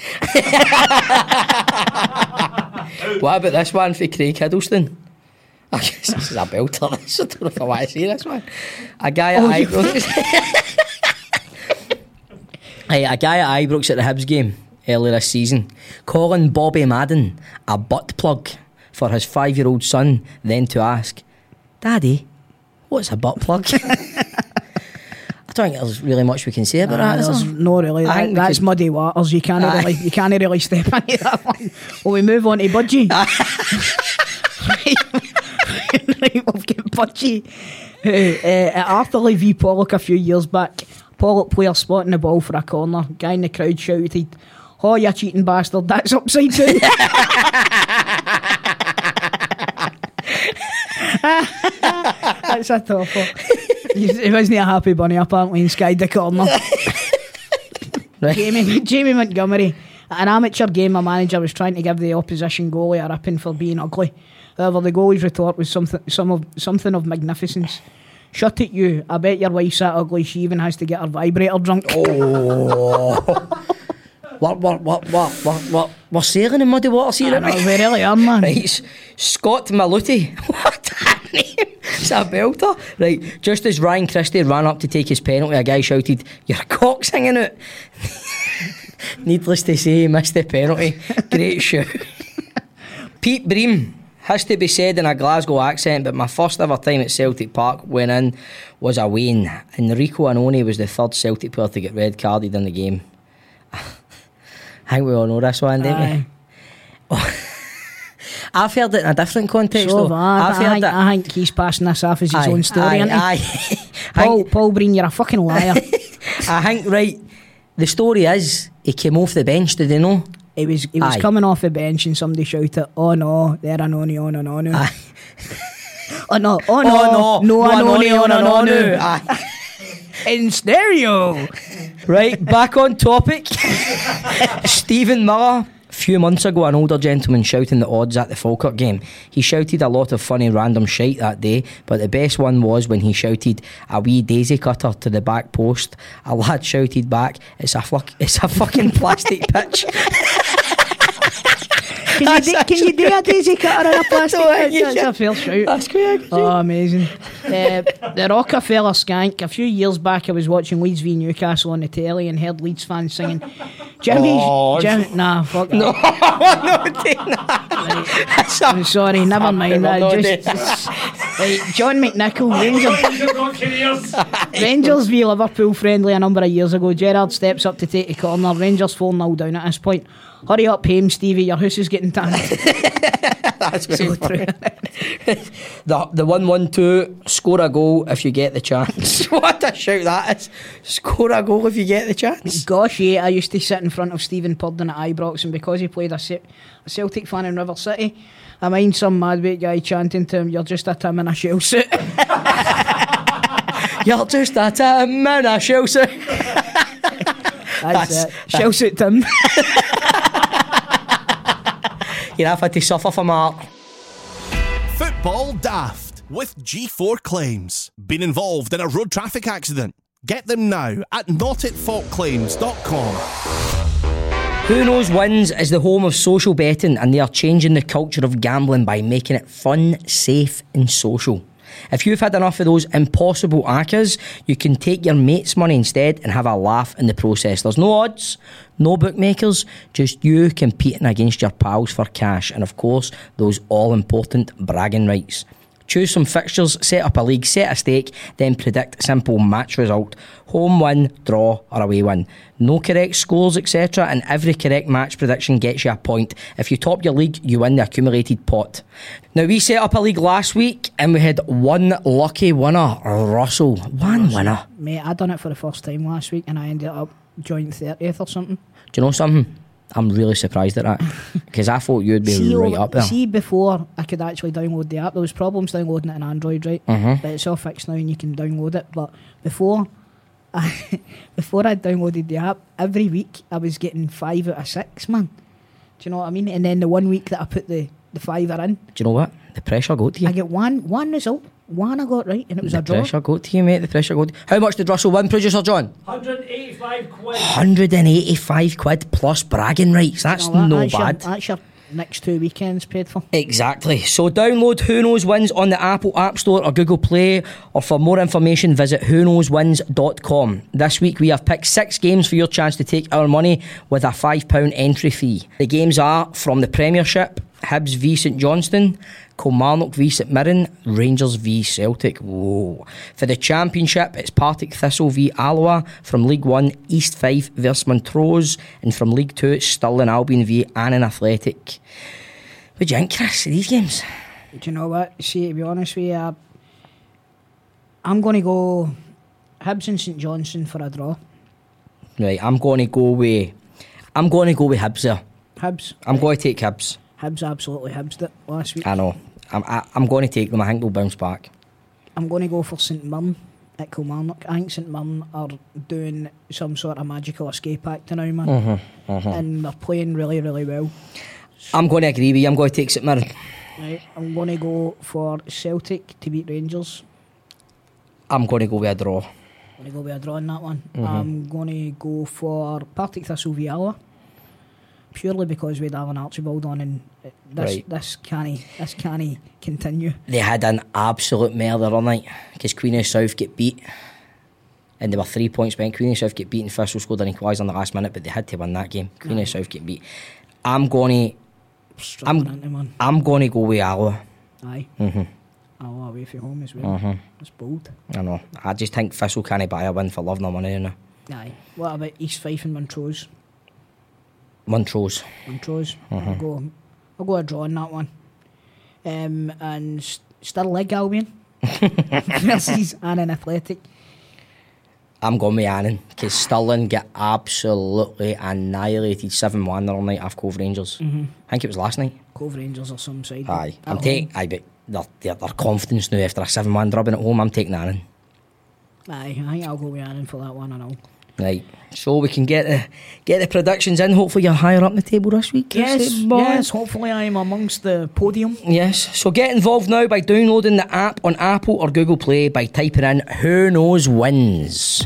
What about this one for Craig Hiddleston? I guess this is a belter. This. I don't know if I want to see this one. A guy at Oh, you- Ibrox. hey, a guy at Ibrox at the Hibs game earlier this season, calling Bobby Madden a butt plug for his five-year-old son, then to ask, "Daddy, what's a butt plug?" I don't think there's really much we can say about Nah, that. no really. I That, think that's could- muddy waters. You can't really, you can't really step into that one. Well, we move on to Budgie. right, we've got Budgie. Who, uh, at Arthurlie v Pollok a few years back, Pollok player spotting the ball for a corner. Guy in the crowd shouted, "Oh, you cheating bastard! That's upside down." That's a tougher. He wasn't a happy bunny apparently and skied the corner. Right. Jamie, Jamie Montgomery. At an amateur game, a manager was trying to give the opposition goalie a ripping for being ugly. However, the goalie's retort was something, some of, something of magnificence. Shut it, you. I bet your wife's that ugly. She even has to get her vibrator drunk. Oh. What, what, what, what, what, what? We're sailing in muddy waters here, I aren't know, we? we really are, man. Right, Scott Maluti. A! It's a belter. Right, just as Ryan Christie ran up to take his penalty, a guy shouted, Your cock's hanging out. Needless to say, he missed the penalty. Great shout. Pete Bream. Has to be said in a Glasgow accent, but my first ever time at Celtic Park went in was a win. Enrico Annoni was the third Celtic player to get red carded in the game. I think we all know this one, don't we? I've heard it in a different context. Have I, I, heard think, it. I think he's passing this off as his Aye, own story, aye, he? aye. Paul, Paul Breen, you're a fucking liar. I think right. The story is he came off the bench. Did he know? he was he was Aye. coming off the bench and somebody shouted, "Oh no, there an oni on and on." Aye. Oh no, oh no, no, an oni on and on. Aye. In stereo. Right, back on topic. Stephen Miller. Few months ago, an older gentleman shouting the odds at the Falkirk game. He shouted a lot of funny random shite that day, but the best one was when he shouted a wee daisy cutter to the back post. A lad shouted back, "It's a fuck, it's a fucking plastic pitch." Can you, do, can you do a daisy cutter in a plastic No, bag? That's a fair shout. That's correct. Oh, amazing. uh, the Rockefeller skank. A few years back, I was watching Leeds v Newcastle on the telly and heard Leeds fans singing, Jimmy, Oh, Jim, nah, fuck No, that. no, take that. I'm sorry, never mind that. No, Just, no. right, John McNichol, Rangers, Rangers v Liverpool friendly a number of years ago. Gerrard steps up to take the corner. Rangers 4 0 down at this point. Hurry up, Haim, Stevie, your house is getting tanned. That's So very true. The the one one two score a goal if you get the chance. what a shout that is! Score a goal if you get the chance. Gosh, yeah, I used to sit in front of Stephen Purden at Ibrox, and because he played a, Ce- a Celtic fan in River City, I mind some madweight guy chanting to him, You're just a Tim in a shell suit. You're just a Tim in a shell suit. That's, That's- it. Shell suit Tim. You're having to suffer for Mark. Football Daft with G4 Claims. Been involved in a road traffic accident? Get them now at notitfaultclaims.com. Who Knows Wins is the home of social betting and they are changing the culture of gambling by making it fun, safe, and social. If you've had enough of those impossible ACCAs, you can take your mate's money instead and have a laugh in the process. There's no odds, no bookmakers, just you competing against your pals for cash, and of course, those all important bragging rights. Choose some fixtures, set up a league, set a stake, then predict simple match result. Home win, draw, or away win. No correct scores, etc., and every correct match prediction gets you a point. If you top your league, you win the accumulated pot. Now, we set up a league last week and we had one lucky winner, Russell. One winner. Mate, I done it for the first time last week, and I ended up joint 30th or something. Do you know something? I'm really surprised at that because I thought you'd be right over- up there. see, before I could actually download the app, there was problems downloading it on Android, right? Mhm. But it's all fixed now, and you can download it. But before, I, before I downloaded the app, every week I was getting five out of six, man. Do you know what I mean? And then the one week that I put the the fiver in, Do you know what? The pressure got to you. I get one one result, one I got right, and it was the a draw. pressure got to you, mate. The pressure got. How much did Russell win, producer John? 185 quid. 185 quid plus bragging rights. That's You know, that- no that's your- bad. that's your next two weekends paid for. Exactly. So download Who Knows Wins on the Apple App Store or Google Play, or for more information, visit whoknowswins.com. This week we have picked six games for your chance to take our money with a £5 entry fee. The games are from the Premiership, Hibs v St Johnstone, Kilmarnock v St Mirren, Rangers v Celtic. Whoa. For the Championship, it's Partick Thistle v Alloa. From League One, East Fife versus Montrose. And from League Two, it's Stirling Albion v Annan Athletic. What do you think, Chris, of these games? Do you know what? See, to be honest with you, I, I'm going to go Hibs and St Johnstone for a draw. Right, I'm going to go with. I'm going to go with Hibs there. Hibs. I'm going to take Hibs. Hibs absolutely Hibs it last week. I know. I'm, I, I'm going to take them. I think they'll bounce back. I'm going to go for St Mirren at Kilmarnock. I think St Mirren are doing some sort of magical escape act now, man. Mm-hmm, And they're playing really, really well. I'm going to agree with you. I'm going to take St Mirren. Right, I'm going to go for Celtic to beat Rangers. I'm going to go with a draw. I'm going to go with a draw on that one. Mm-hmm. I'm going to go for Partick Thistle v Alloa. Purely because we'd have an Archibald on and uh, this Right. this can't this can't continue. They had an absolute murder on night because Queen of South get beat. And they were three points behind. Queen of South get beat and Thistle scored an equaliser in the last minute, but they had to win that game. Queen of South get beat. I'm going to. Struggling into man. I'm going to go with Alloa. Aye. Mm-hmm. Alloa away from home as well. That's bold. I know. I just think Thistle can't buy a win for love nor money. You know. Aye. What about East Fife and Montrose? Montrose. Montrose. Uh-huh. I'll go. I'll go a draw on that one. Um, and Stirling Albion versus Annan Athletic. I'm going with Annan because Stirling get absolutely annihilated 7 1 the other night off Cove Rangers. I think it was last night. Cove Rangers or some side. Aye. I'm taking. Aye, but their, their, their confidence now after a 7 1 drubbing at home, I'm taking Annan. Aye, I think I'll go with Annan for that one and all. Right. So we can get the get the predictions in. Hopefully you're higher up the table this week. Yes, eh, yes. Hopefully, I'm amongst the podium. Yes. So get involved now by downloading the app on Apple or Google Play by typing in Who Knows Wins.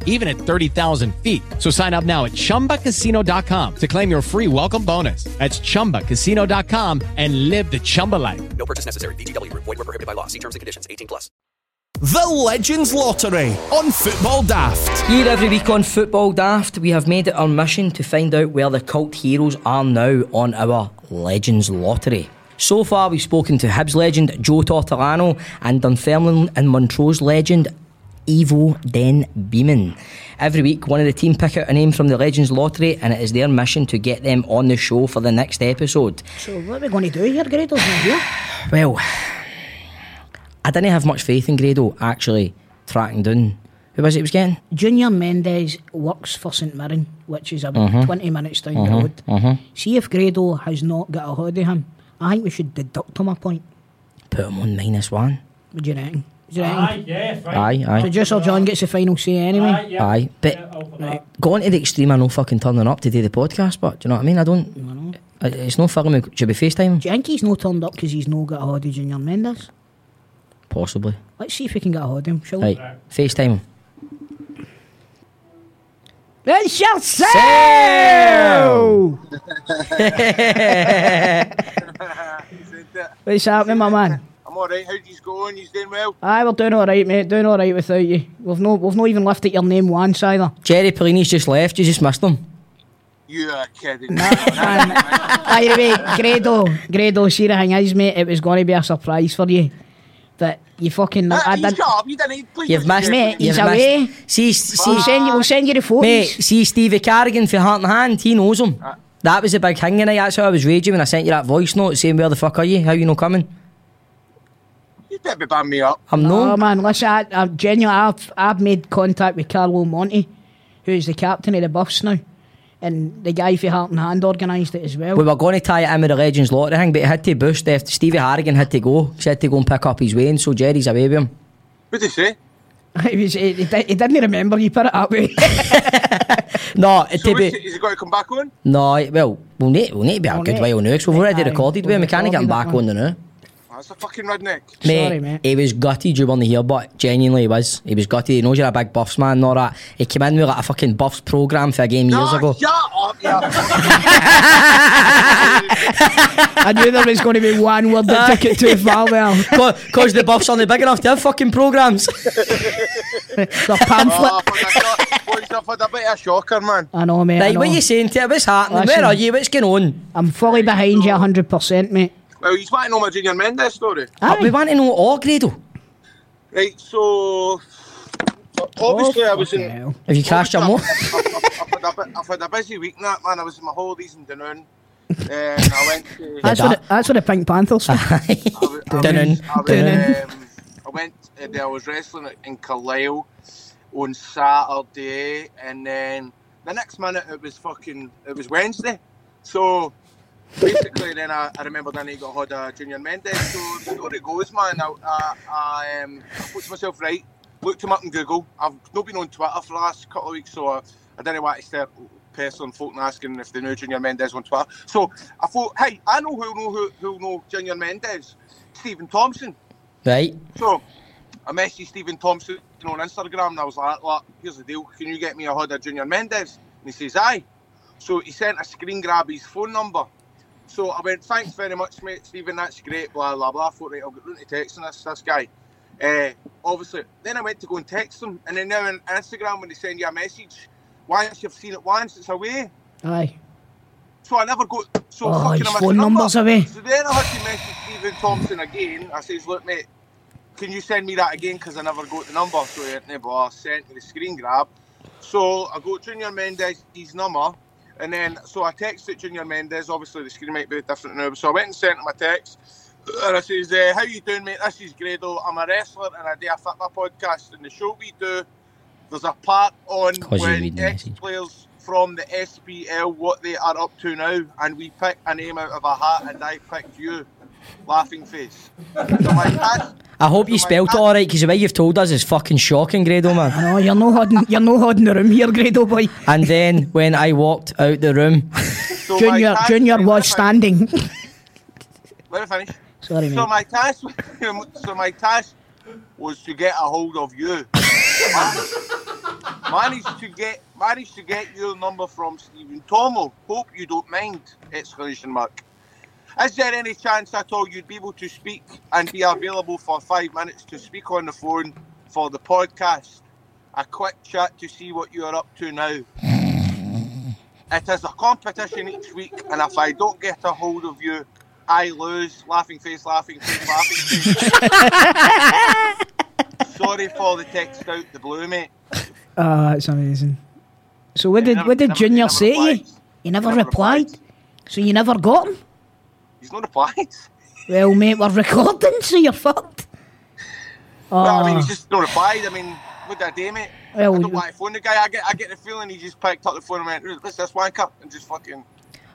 even at 30,000 feet. So sign up now at chumbacasino.com to claim your free welcome bonus. That's chumbacasino.com and live the Chumba life. No purchase necessary. VGW Group. Void were prohibited by law. See terms and conditions. 18 plus. The Legends Lottery on Football Daft. Here every week on Football Daft, we have made it our mission to find out where the cult heroes are now on our Legends Lottery. So far, we've spoken to Hibs legend Joe Tortolano and Dunfermline and Montrose legend Ivo den Bieman. Every week, one of the team pick out a name from the Legends Lottery, and it is their mission to get them on the show for the next episode. So what are we going to do here, here? Well, I didn't have much faith in Grado actually tracking down. Who was it he was getting? Junior Mendes works for St Mirren, which is about Mm-hmm. 20 minutes down the road. See if Grado has not got a hold of him. I think we should deduct him a point. Put him on minus one. What do you reckon? Do you reckon? Aye, yeah, fine. Aye, aye. Producer John gets the final say anyway. Aye, yeah. Aye, but Yeah, I'll put that. going to the extreme, I know fucking turning up to do the podcast, but do you know what I mean? I don't. I- It's no fun. me- Should we FaceTime? Do you think he's not turned up because he's not got a hold of Junior Mendes? Possibly. Let's see if we can get a hold of him, shall we? Right, FaceTime him. It's your sale! What's happening, my man? I'm alright, how's you going? You doing well? Aye, we're doing alright, mate. Doing alright without you. We've no, we've not even lifted your name once either. Jerry Pellini's just left. You just missed him. You are kidding. Aye, mate. Grado, Grado, see the thing is, mate, it was going to be a surprise for you. But you fucking... I Uh, you didn't... shut up, you didn't. Please You've don't missed say Mate, he's You've away. missed- See, see, We'll send you, we'll send you the photos. Mate, see Stevie Harrigan for Heart and Hand, he knows him. That was a big thing tonight, that's how I was raging when I sent you that voice note saying where the fuck are you? How you no coming? You better be banging me up. I'm No, no. man, listen, I, I, genuinely, I've, I've made contact with Carlo Monti, who's the captain of the Buffs now. And the guy for Heart and Hand organised it as well. We were going to tie it in with the Legends Lottery thing, but he had to boost after Stevie Harrigan had to go. He had to go and pick up his way, and so Jerry's away with him. What did you say? he, was, he, he, he didn't remember you put it up. way. No, So to is, be, is he got to come back on? no, well, we'll need, we'll need to be a We'll good need- while now, because we've already recorded with him. We can't get him back that on the now. That's a fucking redneck. Sorry, mate. He was gutted you weren't here, but genuinely he was. He was gutted. He knows you're a big Buffs man and all that. He came in with like a fucking Buffs programme for a game years Ah, ago. Shut up, yeah. I knew there was going to be one word that took it too far there. Because the Buffs aren't big enough to have fucking programmes. The pamphlet. oh, for the God. Boys, I've had a bit of a shocker, man. I know, mate. I know. what are you saying to it? What's happening? Listen. Where are you? What's going on? I'm fully behind you 100%, mate. Well, you want to know my Junior Mendes story? Uh, we want to know all, Grado. Right, so... Obviously, I was in... Hell. Have you crashed your motor? I've, I've, had a, bit- I've had a busy week, now, man. I was in my holidays in Dunoon. And I went to... That's that. what, the, that's what the Pink Panthers for. I was- I Dunoon. I Dunoon. um, I went. Uh, I was wrestling in Carlisle on Saturday, and then the next minute it was fucking. It was Wednesday, so basically then I, I remember then he got hold of Junior Mendes. So the story goes, man. I, I, I, um, I thought myself, right, looked him up in Google. I've not been on Twitter for the last couple of weeks, so I, I didn't want to start pestering folk and asking if they knew Junior Mendes on Twitter. So I thought, hey, I know who'll know who, who'll know Junior Mendes, Stephen Thompson. Right. So I messaged Stephen Thompson on Instagram and I was like, look, here's the deal. Can you get me a hold of Junior Mendes? And he says, aye. So he sent a screen grab his phone number. So I went, thanks very much, mate, Stephen, that's great, blah, blah, blah. I thought, right, I'll get round to texting this, this guy. Uh, obviously, then I went to go and text him. And then now on Instagram, when they send you a message, once you've seen it once, it's away. Aye. So I never got. So Oh, fucking I phone number. number's away. So then I had to message Stephen Thompson again. I says, look, mate, can you send me that again? Because I never got the number. So he never sent me the screen grab. So I got Junior Mendes his number. And then, so I texted Junior Mendes. Obviously, the screen might be different now. So I went and sent him a text. And I says, uh, how you doing, mate? This is Grado. I'm a wrestler and I do a fitness podcast. And the show we do, there's a part on when read the message. ex-players from the SPL, what they are up to now. And we pick a name out of a hat and I picked you. Laughing face. So my task, I hope you So my spelt it alright because the way you've told us is fucking shocking, Grado man. No, you're no holding, you're no holding the room here, Grado boy. And then when I walked out the room, so Junior, task- Junior was standing. finish, Let me finish. Sorry, mate. So my task, so my task was to get a hold of you. managed to get managed to get your number from Stephen Tomo. Hope you don't mind! Exclamation mark. Is there any chance at all you'd be able to speak and be available for five minutes to speak on the phone for the podcast? A quick chat to see what you are up to now. It is a competition each week, and if I don't get a hold of you, I lose. Laughing face, laughing face, laughing face. Sorry for the text out the blue, mate. Ah, that's amazing. So what did never- what did never- Junior never say to you? replied. He never, Never replied. replied. So you never got him? He's not replied. Well, mate, we're recording, so you're fucked. Oh, Well, I mean, ah. he's just not replied. I mean, what did I do, mate? Well, I don't you- want to phone the guy. I get, I get the feeling he just picked up the phone and went, "What's this wanker?" and just fucking.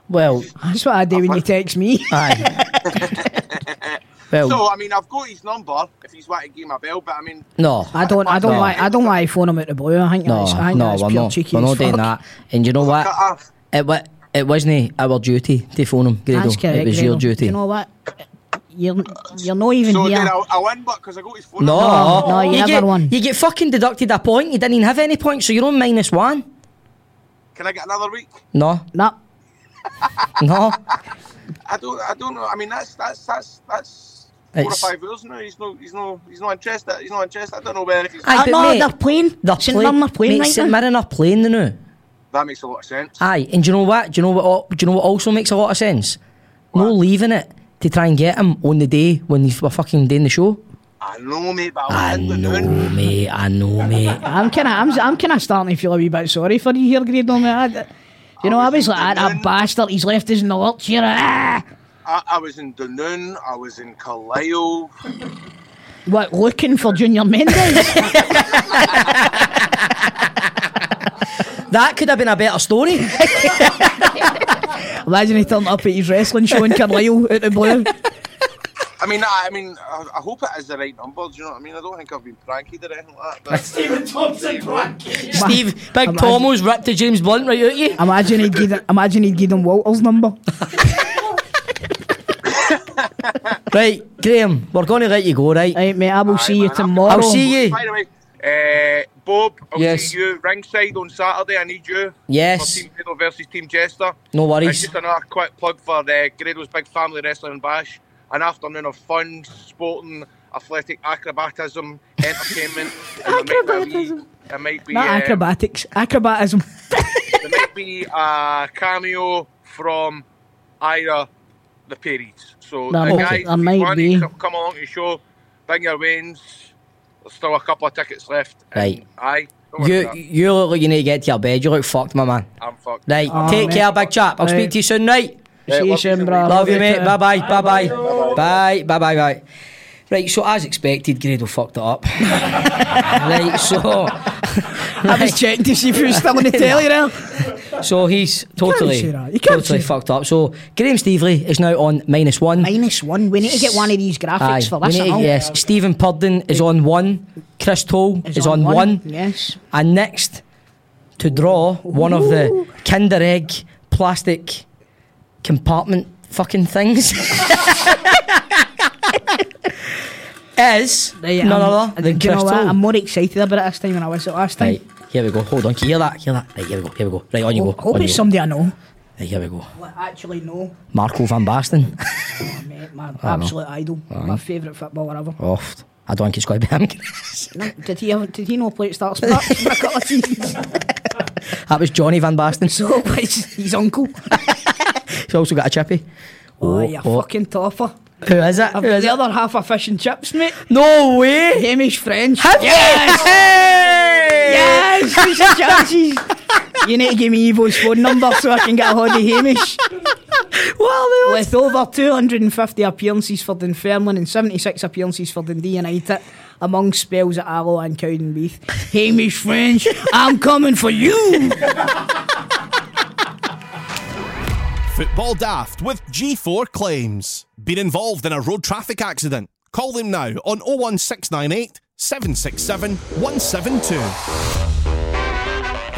well, that's what I do when you text me. aye. well, So I mean, I've got his number if he's want to give him a bell, but I mean, no, I don't, I don't No. like, I don't want to phone him out the blue. I think no, that's, I think no, that's we're pure not, cheeky we're as not doing that. And you know what? cut off. It, wa- it wasn't our duty to phone him, Grado. That's correct. it was Grado. your duty. You know what? You're, you're not even So here. then I, I win, but because I got his phone. No, number. No, no, you never get, won. You get fucking deducted a point. You didn't even have any points, so you're on minus one. Can I get another week? No, No. no. I don't. I don't know. I mean, that's that's that's that's four It's- or five years now. He's no. He's no. He's not interested. He's not interested. I don't know whether if he's. Aye, Ah, but no, they're playing. They're St. play- Mirren are playing mate, right St now. Mirren are playing the now. That makes a lot of sense. Aye, and do you know what? Do you know what? Do you know what also makes a lot of sense? No leaving it to try and get him on the day when he's we're fucking doing the show. I know, mate, but I I was in the know, noon. mate. I know, mate. I'm kind of, I'm, I'm kind of starting to feel a wee bit sorry for you here, Grado. Mate. I, you know, I was like, that bastard. He's left us in the lurch here. Ah. I, I was in Dunoon. I was in Carlisle. What, looking for Junior Mendes? That could have been a better story. Imagine he turned up at his wrestling show in Carlisle out the blue. I mean, I, I mean, I, I hope it is the right number. Do you know what I mean? I don't think I've been pranky or anything like that. But Steve, Big Imagine- Tomo's ripped to James Blunt right out you. Imagine he'd give them, imagine he'd give them Walter's number. Right, Graham, we're going to let you go, right? Right, mate, I will Aye, see you man, I've- tomorrow. I'll see you. by the way, uh, Bob, I'll Yes. see you ringside on Saturday. I need you. Yes. For Team Grado versus Team Jester. No And worries. just another quick plug for uh, Grado's Big Family Wrestling Bash. An afternoon of fun, sporting, athletic acrobatism, entertainment. and there might be a might be, Not um, acrobatics, acrobatism. there might be a cameo from Ira the Perrys. So, There uh, might- guys, there if you might want be. to come, come along to the show, bring your wins. There's still a couple of tickets left. Right. Aye. You you look like you need to get to your bed. You look fucked, my man. I'm fucked. Right, Oh, take mate. care, big chap. I'll speak to you soon, right? see you love you soon, soon, bro. mate. Love you, too. mate. Bye bye. Bye bye. Bye bye bye bye. Right, so as expected, Grado fucked it up. right, so I was checking to see if he was still on the telly there. so he's totally say. You totally fucked up. So Graham Stevely is now on minus one. Minus one. We need to get one of these graphics Aye, for we this. need to- all. yes, Stephen Purden is on one. Chris Toll Is is, on, one. Yes. And next to draw one of the Kinder Egg plastic compartment fucking things is Right, none I'm- other than you know what? I'm more excited about it this time than I was last time. Right, here we go. Hold on, can you hear that? Hear that? Right, here we go. Here we go. Right, on you go. hope on it's you go. somebody I know. Right, here we go. Actually know. Marco van Basten. Oh, mate, my absolute idol. My favourite footballer ever. oh, I don't think it's quite him. No, did he ever, did he know play at Stark's Park for a couple of seasons? that was Johnny van Basten. So his uncle. He's also got a chippy. Oh, oh you're oh. fucking topper. Who is it? Who is the it? other half of fish and chips, mate. No way! Hamish French. Have yes! you? Yes! Fish and chances. You need to give me Ivo's phone number so I can get a hold of Hamish. Well, With over 250 appearances for Dunfermline and 76 appearances for Dundee United, among spells at Alloa and Cowdenbeath. Hamish French, I'm coming for you! Football Daft with G4 Claims. Been involved in a road traffic accident? Call them now on 01698 767 172.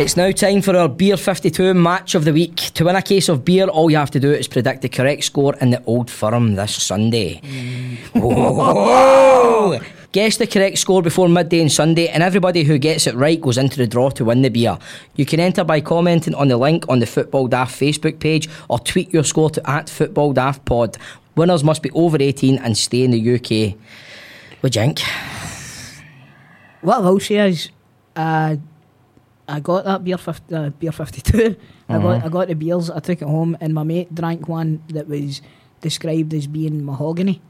It's now time for our Beer 52 match of the week. To win a case of beer, all you have to do is predict the correct score in the Old Firm this Sunday. Whoa! Oh, Guess the correct score before midday on Sunday, and everybody who gets it right goes into the draw to win the beer. You can enter by commenting on the link on the Football Daft Facebook page or tweet your score to at Football Daft Pod. Winners must be over 18 and stay in the UK. You think? What I will say is, uh, I got that beer, 50, uh, beer 52. I got I got the beers, I took it home, and my mate drank one that was described as being mahogany.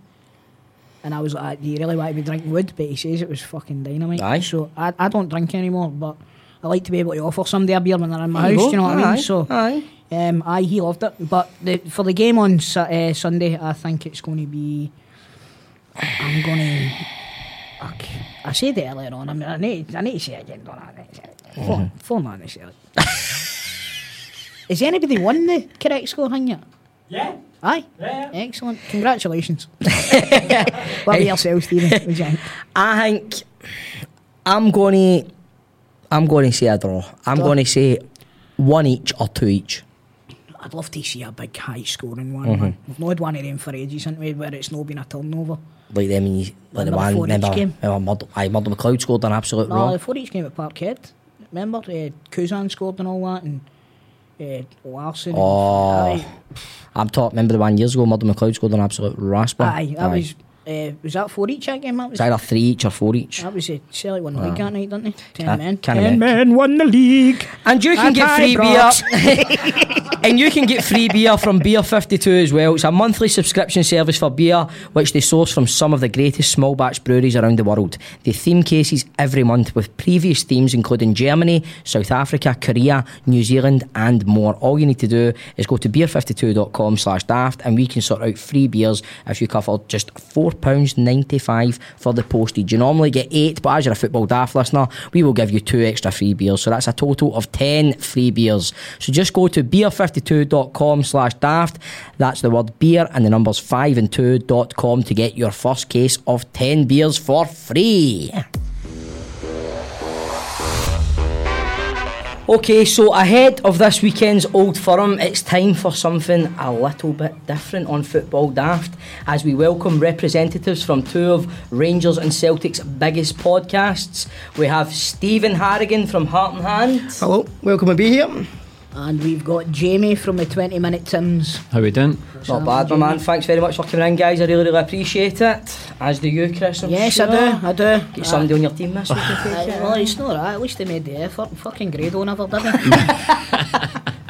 And I was like, Do you really want to be drinking wood? But he says it was fucking dynamite. Aye. So I, I don't drink anymore, but I like to be able to offer somebody a beer when they're in my house, you know what I mean? So, aye. Um, aye, he loved it. But the, for the game on uh, Sunday, I think it's going to be. I'm going to. I said it earlier on. I, mean, I, need, I need to say it again. Don't I? I say it. Four, four man, I say it. Has anybody won the correct score thing yet? Yeah. Aye. Yeah. Excellent. Congratulations. what about yourself, Stephen? What do you think? I think I'm going to I'm going to say a draw. I'm Draw. going to say one each or two each. I'd love to see a big high scoring one. Mm-hmm. We've not had one of them for ages, haven't we, where it's not been a turnover. Like them, when you, like the Remember one. before each Remember, game? remember Murdo, aye, Murdo McLeod scored an absolute No, raw. before each game at Parkhead, remember uh, Kuzan scored and all that, and uh, Larsson. Oh. aye, I'm talking. Remember the one years ago, Murdo McLeod scored an absolute rasper. aye, that was uh, was that four each that game? That was It's either three each or four each. that was a Celtic won the league that night, didn't they? Ten Can't- men. can't Ten men won the league. And you can At get Harry free beer. and you can get free beer from Beer 52 as well. It's a monthly subscription service for beer, which they source from some of the greatest small batch breweries around the world. They theme cases every month with previous themes including Germany, South Africa, Korea, New Zealand, and more. All you need to do is go to beer52.com slash daft and we can sort out free beers if you cover just £4.95 for the postage. You normally get eight, but as you're a football daft listener, we will give you two extra free beers. So that's a total of 10 free beers. So just go to beer52.com slash daft. That's the word beer and the numbers 5 and 2.com to get your first case of 10 beers for free. Okay, so ahead of this weekend's Old Firm, it's time for something a little bit different on Football Daft as we welcome representatives from two of Rangers and Celtic's biggest podcasts. We have Stephen Harrigan from Heart and Hand. Hello, welcome to be here. And we've got Jamie from the 20 Minute Tims. How we doing? Not bad, my man. Thanks very much for coming in, guys. I really, really appreciate it. As do you, Chris. I'm Yes, sure. I do, I do. Get somebody on your team this week. I Aye, take it. well, it's not that. At least they made the effort. Fucking Grado never did he?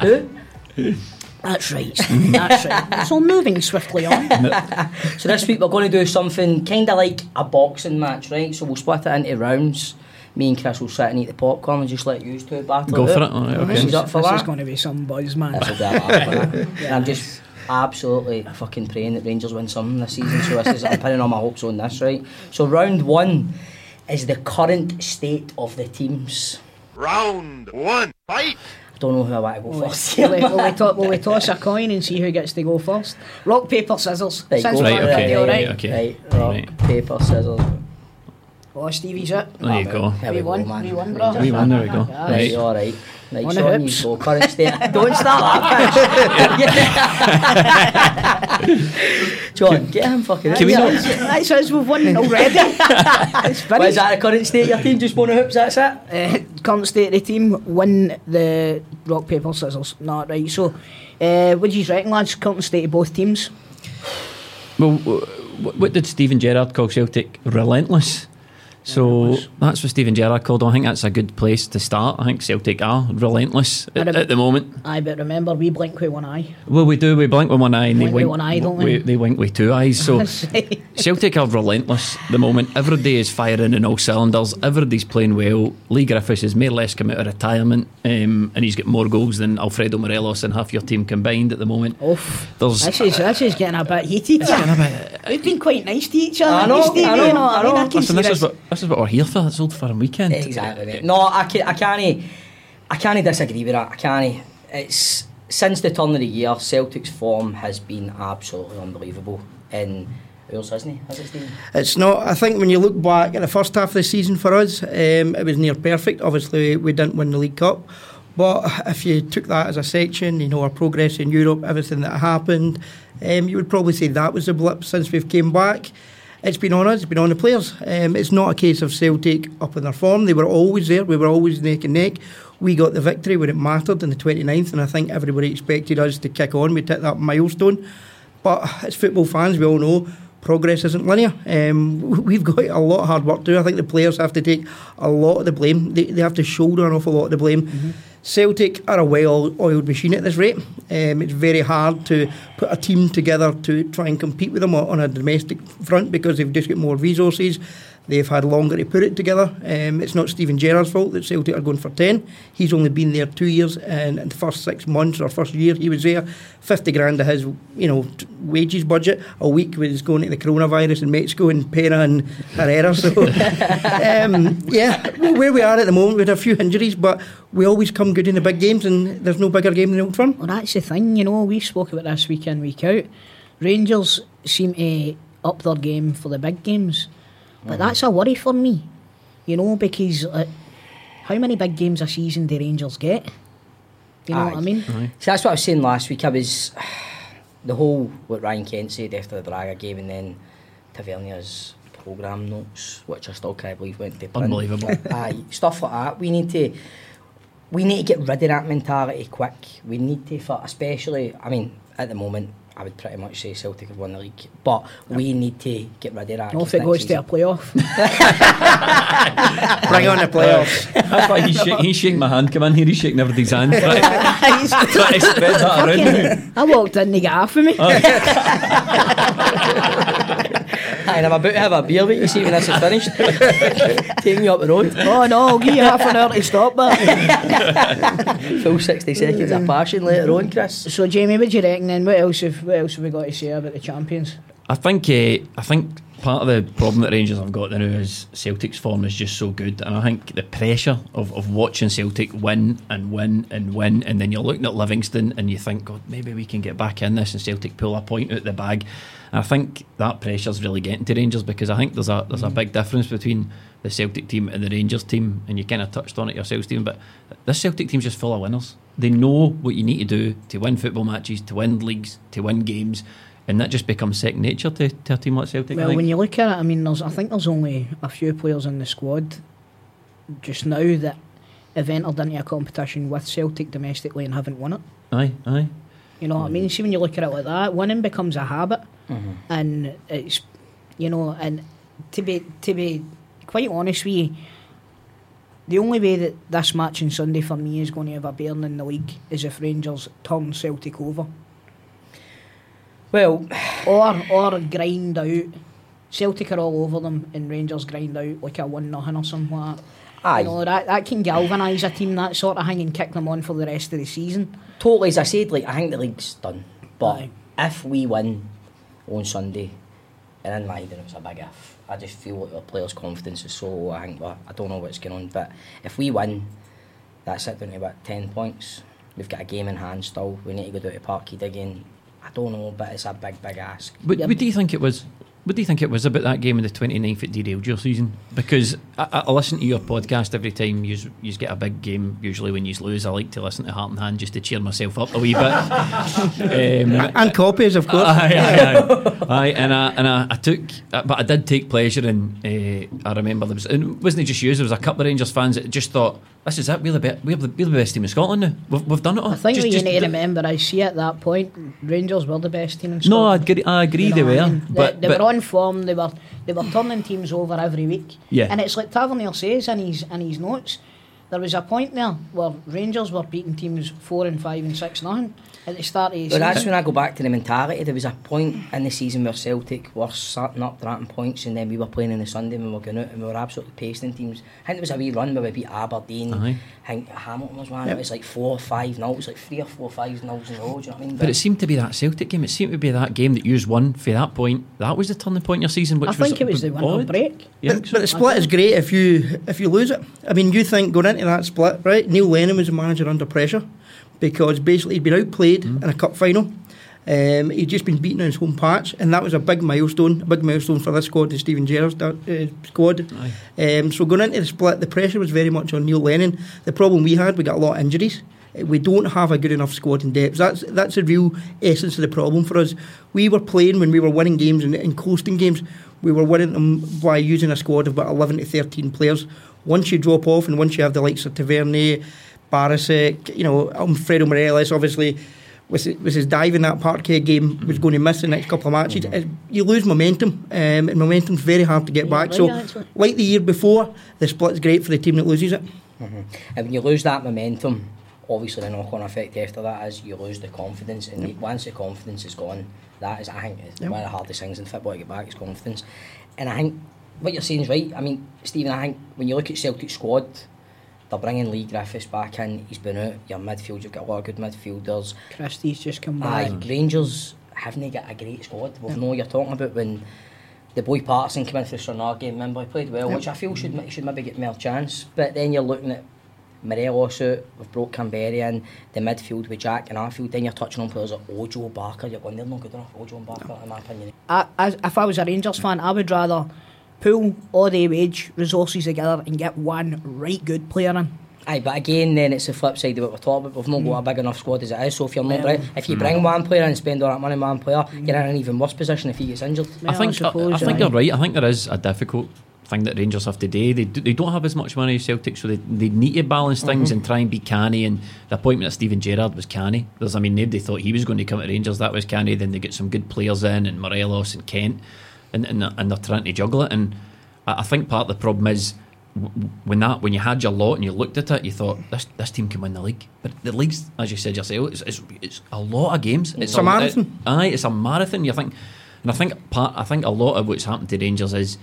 Who? That's right. That's right. So moving swiftly on. So this week we're going to do something kind of like a boxing match, right? So we'll split it into rounds. Me and Chris will sit and eat the popcorn and just let you two battle Go it for out. it. All right, okay. She's up for this that. is going to be some buzz, man. This will be a laugh, innit? And I'm just absolutely fucking praying that Rangers win something this season. So this is, I'm pinning all my hopes on this, right? So round one is the current state of the teams. Round one, fight! I don't know who I want to go first. Will we, will, we to- will we toss a coin and see who gets to go first? Rock, paper, scissors. Right, Since go Right, okay, radio, yeah, right? okay. Right, rock, Right. paper, scissors. Oh, Stevie's it. There you go. There We we go, won, man. we won, bro. We won, there we go. Right, Right. all right. Right, On the Sean, you go. Current state. Don't start that. John, get him fucking. Can we in. not- That's us, we've won already. it's What is finished. that the current state of your team? Just one of hoops, that's it? Uh, current state of the team win the rock, paper, scissors. No, right. So, uh, what do you reckon, lads? Current state of both teams. Well, what did Steven Gerrard call Celtic? Relentless. So that's what Steven Gerrard called. them. I think that's a good place to start. I think Celtic are relentless at, And at the moment. Aye, but remember, we blink with one eye. Well, we do. We blink with one eye and Blink they with wink. one eye, don't we? They wink with two eyes. So Celtic are relentless at the moment. Everybody is firing in all cylinders. Everybody's playing well. Leigh Griffiths has more or less come out of retirement, um, and he's got more goals than Alfredo Morelos and half your team combined at the moment. Oof. There's This is, this is getting a bit heated. We've been quite nice to each other. I know, haven't? I know, You know I I mean? know. I can Listen, see this this. is what this is what we're here for. It's Old Firm weekend. Exactly. Mate. No, I can't. I can't. I can't disagree with that. I can't. It's since the turn of the year, Celtic's form has been absolutely unbelievable. and yours isn't he? Is it Stephen? It's not. I think when you look back at the first half of the season for us, um, it was near perfect. Obviously, we didn't win the League Cup. But if you took that as a section, you know, our progress in Europe, everything that happened, um, you would probably say that was a blip since we've came back. It's been on us, it's been on the players. Um, it's not a case of Celtic up in their form. They were always there, we were always neck and neck. We got the victory when it mattered in the 29th, and I think everybody expected us to kick on. We hit that milestone. But as football fans, we all know progress isn't linear. Um, we've got a lot of hard work to do. I think the players have to take a lot of the blame. They, they have to shoulder an awful lot of the blame. Mm-hmm. Celtic are a well-oiled machine at this rate. Um, it's very hard to put a team together to try and compete with them on a domestic front because they've just got more resources. They've had longer to put it together. Um, it's not Steven Gerrard's fault that Celtic are going for 10. He's only been there two years, and in the first six months or first year he was there, 50 grand of his you know, wages budget a week was going to the coronavirus in Mexico and Pena and Herrera. So, um, yeah, where we are at the moment, we had a few injuries, but we always come good in the big games, and there's no bigger game than Old Firm. Well, that's the thing, you know, we spoke about this week in, week out. Rangers seem to up their game for the big games. But Mm-hmm. that's a worry for me, you know, because uh, how many big games a season do Rangers get? You know what I Aye. mean? See, that's what I was saying last week. I was the whole what Ryan Kent said after the Braga game, and then Tavernier's programme notes, which I still can't believe went to print. Unbelievable. Aye, stuff like that. We need to. We need to get rid of that mentality quick. We need to, for especially. I mean, at the moment, I would pretty much say Celtic have won the league, but we need to get rid of that. Not if 'cause it next goes to a playoff. Bring on the playoffs. That's why he's, shak- he's shaking my hand. Come in here, he's shaking everybody's hand. Try, He's- try to spread that around. I walked in, they got half of me. Oh. Aye, and I'm about to have a beer with you, see when this is finished. Take me up the road. oh no, I'll give you half an hour to stop that. Full 60 seconds of passion later on, Chris. so Jamie, what do you reckon then? What else have what else have we got to say about the champions? I think uh, I think part of the problem that Rangers have got now is Celtic's form is just so good, and I think the pressure of, of watching Celtic win and win and win, and then you're looking at Livingston and you think, God, maybe we can get back in this, and Celtic pull a point out the bag. I think that pressure's really getting to Rangers because I think there's a there's a mm-hmm. big difference between the Celtic team and the Rangers team, and you kind of touched on it yourself, Stephen. But this Celtic team's just full of winners. They know what you need to do to win football matches, to win leagues, to win games and that just becomes second nature to, to a team like Celtic. Well, when you look at it, I mean, there's I think there's only a few players in the squad just now that have entered into a competition with Celtic domestically and haven't won it. aye, aye. You know what I mean? See, when you look at it like that, winning becomes a habit, Mm-hmm. and it's you know, and to be to be quite honest with you, the only way that this match on Sunday for me is going to have a bearing in the league is if Rangers turn Celtic over. Well, or or grind out. Celtic are all over them, and Rangers grind out like a one nothing or something like that. Aye. You know that that can galvanise a team that sort of thing and kick them on for the rest of the season. totally, as I said, like I think the league's done. But Aye. if we win on Sunday, and in it was a big if, I just feel like our players' confidence is so low. I think, well, I don't know what's going on, but if we win, that's it down to about 10 points. We've got a game in hand still. We need to go down to Parkhead again. I don't know, but it's a big, big ask. What, what do you think it was? What do you think it was about that game in the 29th that derailed your season? Because I, I listen to your podcast every time you you get a big game. Usually when you lose, I like to listen to Heart and Hand just to cheer myself up a wee bit. um, and copies, of course. Aye, aye, aye. Aye, and I and I, I took, uh, but I did take pleasure in. Uh, I remember there was, and it wasn't just you. There was a couple of Rangers fans that just thought, "This is it. We're the, be- we're the, we're the best team in Scotland now. We've, we've done it all." I think Just- what you just need to remember is, see at that point, Rangers were the best team in No, I Scotland. agree. I agree You know they I were, mean? but they, but were on form. They were they were turning teams over every week. Yeah. And it's like Tavernier says in his in his notes. There was a point there where Rangers were beating teams four and five and six nothing at the start of the But season. that's when I go back to the mentality. There was a point in the season where Celtic were starting up, drafting points, and then we were playing on the Sunday and we were going out and we were absolutely pasting teams. I think there was a wee run where we beat Aberdeen. Aye. I think Hamilton was one. It was like four or five nil. It was like three or four five nils in a row. Do you know what I mean? But it seemed to be that Celtic game. It seemed to be that game that you won for that point. That was the turning point in your season. Which I think it was the one odd. break. Yeah, But, but the split is great if you if you lose it. I mean, you think going into that split, right? Neil Lennon was the manager under pressure because basically he'd been outplayed in a cup final, Um, he'd just been beaten on his home patch, and that was a big milestone, a big milestone for this squad, and Steven Gerrard's uh, squad. Um, so going into the split, the pressure was very much on Neil Lennon. The problem we had, we got a lot of injuries. Uh, We don't have a good enough squad in depth. That's that's the real essence of the problem for us. We were playing when we were winning games and, and coasting games. We were winning them by using a squad of about 11 to 13 players. Once you drop off, and once you have the likes of Tavernier, Barisic, you know, Alfredo Morelos, obviously, with his, with his dive in that Parkhead game, was going to miss the next couple of matches. It- You lose momentum, um, and momentum's very hard to get back. right, So, like the year before, the split's great for the team that loses it. Mhm. And when you lose that momentum, obviously the knock-on effect after that is you lose the confidence, and once the confidence is gone, that is I think Yep. one of the hardest things in football to get back is confidence. And I think what you're saying is right. I mean, Stephen, I think when you look at Celtic squad, they're bringing Leigh Griffiths back in. He's been out. Your midfield, you've got a lot of good midfielders. Christie's just come Aye, back. Rangers haven't got a great squad. We've know you're talking about when the boy Patterson came in for the Stranraer game. Remember, he played well, Yep. which I feel should should maybe get more chance. But then you're looking at Morelos out, we've brought Kamberi in, the midfield with Jack and Arfield. Then you're touching on players like Ojo Barker. You're going, they're not good enough. Ojo and Barker, in my opinion. I, if I was a Rangers fan, I would rather pool all the wage resources together and get one right good player in. Aye, but again, then it's the flip side of what we're talking about. We've not got a mm. big enough squad as it is. So if you're not Well, right, if you mm. bring one player and spend all that money on one player, mm. you're in an even worse position if he gets injured. I think I, I think you're right. I think there is a difficult thing that Rangers have today. They do, they don't have as much money as Celtic, so they, they need to balance things Mhm. and try and be canny. And the appointment of Steven Gerrard was canny. There's, I mean, nobody thought he was going to come to Rangers. That was canny. Then they get some good players in, and Morelos and Kent, and and, they're- and they're trying to juggle it. And I, I think part of the problem is. When that when you had your lot and you looked at it, you thought this this team can win the league. But the league's, as you said yourself, it's, it's, it's a lot of games. It's a marathon. it- aye, it's a marathon. You think, and I think part. I think a lot of what's happened to Rangers is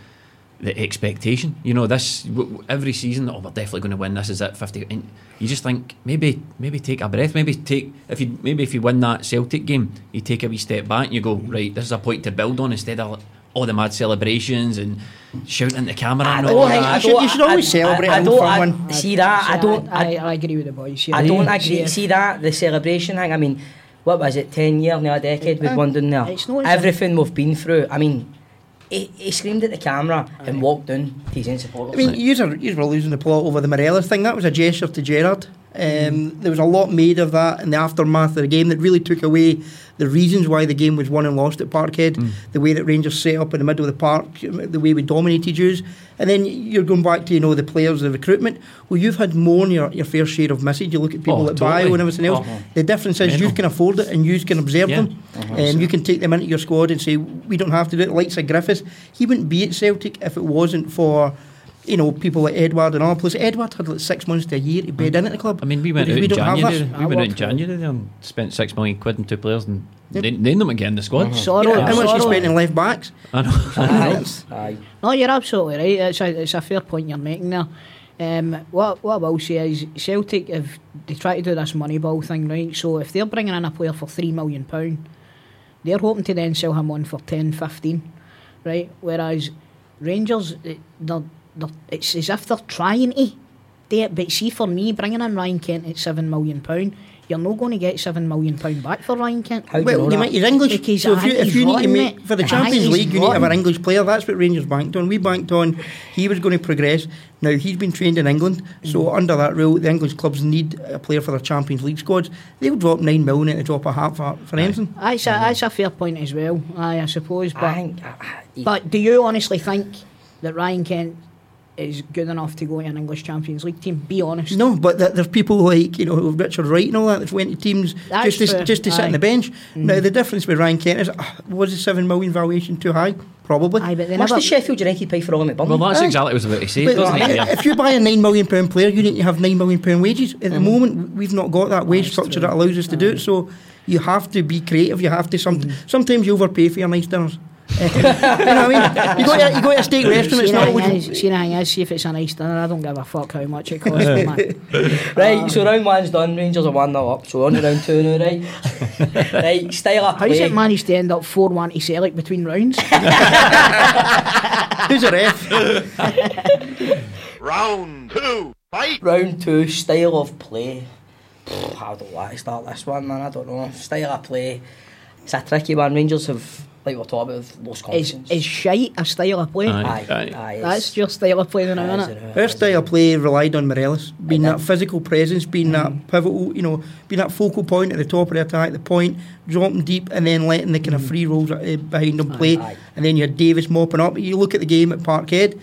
the expectation. You know, this w- w- every season. Oh, we're definitely going to win. This is it. Fifty. And you just think maybe maybe take a breath. Maybe take if you maybe if you win that Celtic game, you take a wee step back and you go right. This is a point to build on instead of all the mad celebrations and shouting at the camera. I and don't all think- that. I don't- I- I- I don't- I- See that? I don't. I, I agree with the boys. I don't agree. See, See that the celebration thing. I mean, what was it? Ten years, now a decade we've Aye. won down there. It's not Everything we've been through. I mean, he, he screamed at the camera and walked down to his own supporters. I mean, you were, yous were losing the plot over the Morelos thing. That was a gesture to Gerrard. Um, There was a lot made of that in the aftermath of the game that really took away the reasons why the game was won and lost at Parkhead, mm. the way that Rangers set up in the middle of the park, the way we dominated you. And then you're going back to, you know, the players, the recruitment. Well, you've had more than your, your fair share of message. You look at people Oh, like totally. Bio and everything else. Oh. The difference is you can afford it and you can observe Yeah. them. And you can take them into your squad and say, we don't have to do it. Like Sir Griffiths, he wouldn't be at Celtic if it wasn't for you know, people like Edouard and all. Plus, Edouard had like six months to a year to bed in at the club. I mean, we went Whereas out in January. We went out in January and spent six million quid on two players and Yep. they named them again in the squad. Sorrow, Yeah, how much you sorrow. spent in left backs? I know. Aye. Aye. No, you're absolutely right. It's a, it's a fair point you're making there. Um, what what I will say is Celtic, if they try to do this Moneyball thing, right? So if they're bringing in a player for three million pound, they're hoping to then sell him on for 10, 15, right? Whereas Rangers, eh, they're, they're, it's as if they're trying to do it. But see, for me, bringing in Ryan Kent at seven million pound. You're not going to get seven million pound back for Ryan Kent. How do you Well, know you that? might, he's English. Because so if you, if you need to make for the I Champions he's League, you need to have an. English player. That's what Rangers banked on. We banked on he was going to progress. Now he's been trained in England, so Mm. under that rule, the English clubs need a player for their Champions League squads. They'll drop nine million at the drop of hat for, for anything. That's a, that's a fair point as well. Aye, I suppose. But I think. uh, But do you honestly think that Ryan Kent is good enough to go to an English Champions League team? Be honest. No, but th- there's people like you know Richard Wright and all that that went to teams That's just to, fair, just to sit aye. on the bench. Mm-hmm. Now the difference with Ryan Kent is uh, was the seven million valuation too high? Probably. Aye, but they Must never. the Sheffield United pay for Oli McBurnie? Well, that's Aye. exactly what I was about to say, But doesn't it? if you buy a nine million pound player, you need to have nine million pound wages. At Mm-hmm. the moment, we've not got that wage structure that allows us to do it. So you have to be creative. You have to some. Mm-hmm. Sometimes you overpay for your nice dinners. You know what I mean? You go to, you go to a steak restaurant. It's See, not the always. thing is, see the thing is, see if it's a nice dinner, I don't give a fuck how much it costs, man. Right, um, so round one's done. Rangers are one 0 up. So on to round two now, right? right, style of play. How's it managed to end up 4 1 to Celtic between rounds? Who's a ref? Round two, fight! Round two, style of play. Pff, I don't want to start this one, man. I don't know. Style of play. It's a tricky one. Rangers have, like we're talking about, have lost Is, confidence. is shite a style of play? Aye. aye, aye, That's your style of play now, aye, isn't it? it's- Our style of play relied on Morelos being that physical presence, being Mm. that pivotal, you know, being that focal point at the top of the attack, the point, dropping deep, and then letting the kind of free rolls uh, behind them play. Mm. Aye. And then you had Davis mopping up. You look at the game at Parkhead.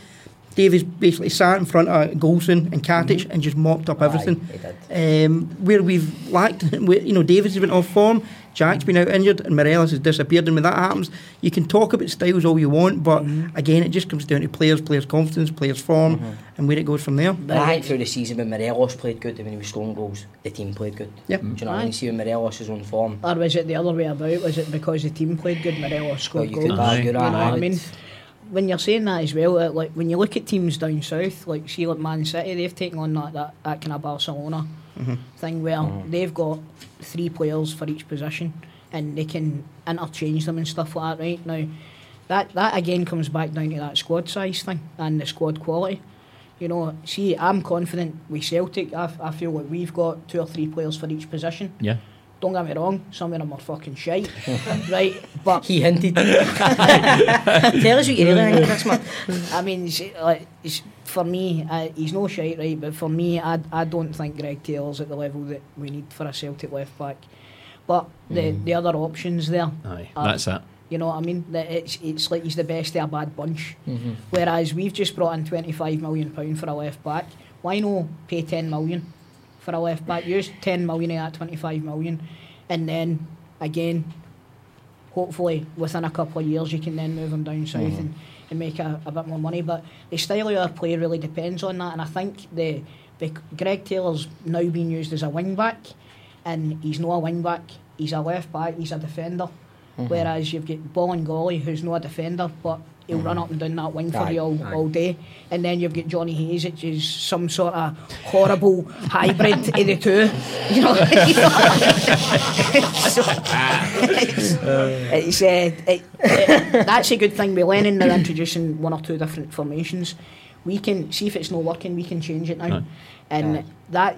Davis basically sat in front of Goldson and Katic and just mopped up everything. Mm-hmm. Aye. Um, where we've lacked, you know, Davis has been off form, Jack's been out injured, and Morelos has disappeared. And when that happens, you can talk about styles all you want, but Mm-hmm. again, it just comes down to players, players' confidence, players' form, and where it goes from there. But I think through the season when Morelos played good and when he was scoring goals, the team played good. Yep. Do you know what I mean? Aye. See when Morelos is on form. Or was it the other way about? Was it because the team played good, Morelos Well, scored you goals? could argue you know what I mean? When you're saying that as well, uh, like when you look at teams down south, like see like Man City, they've taken on that that, that kind of Barcelona thing where mm-hmm. they've got three players for each position and they can interchange them and stuff like that. Right now, that that again comes back down to that squad size thing and the squad quality. You know, see, I'm confident with Celtic. I, I feel like we've got two or three players for each position. Yeah. Don't get me wrong, some of them are fucking shite, right? But He hinted. Tell us what you really think, Chris, man. I mean, like, it's, for me, uh, he's no shite, right? But for me, I, I don't think Greg Taylor's at the level that we need for a Celtic left back. But the the other options there, Aye, Uh, that's it. you know what I mean? That it's it's like he's the best of a bad bunch. Whereas we've just brought in twenty five million pound for a left back. Why no pay ten million for a left back? Use ten million of that twenty five million, and then again, hopefully within a couple of years you can then move him down south and, and make a, a bit more money. But the style of our play really depends on that, and I think the, the Greg Taylor's now being used as a wing back, and he's not a wing back. He's a left back. He's a defender. Mm-hmm. Whereas you've got Bolingoli, who's not a defender, but he'll run up and down that wing for Aye, you all, aye. all day. And then you've got Johnny Hayes, which is some sort of horrible hybrid of the two. You know, So, it's, it's, uh, it, it- that's a good thing with Lennon. They're introducing one or two different formations. We can see if it's not working. We can change it now, and Aye. that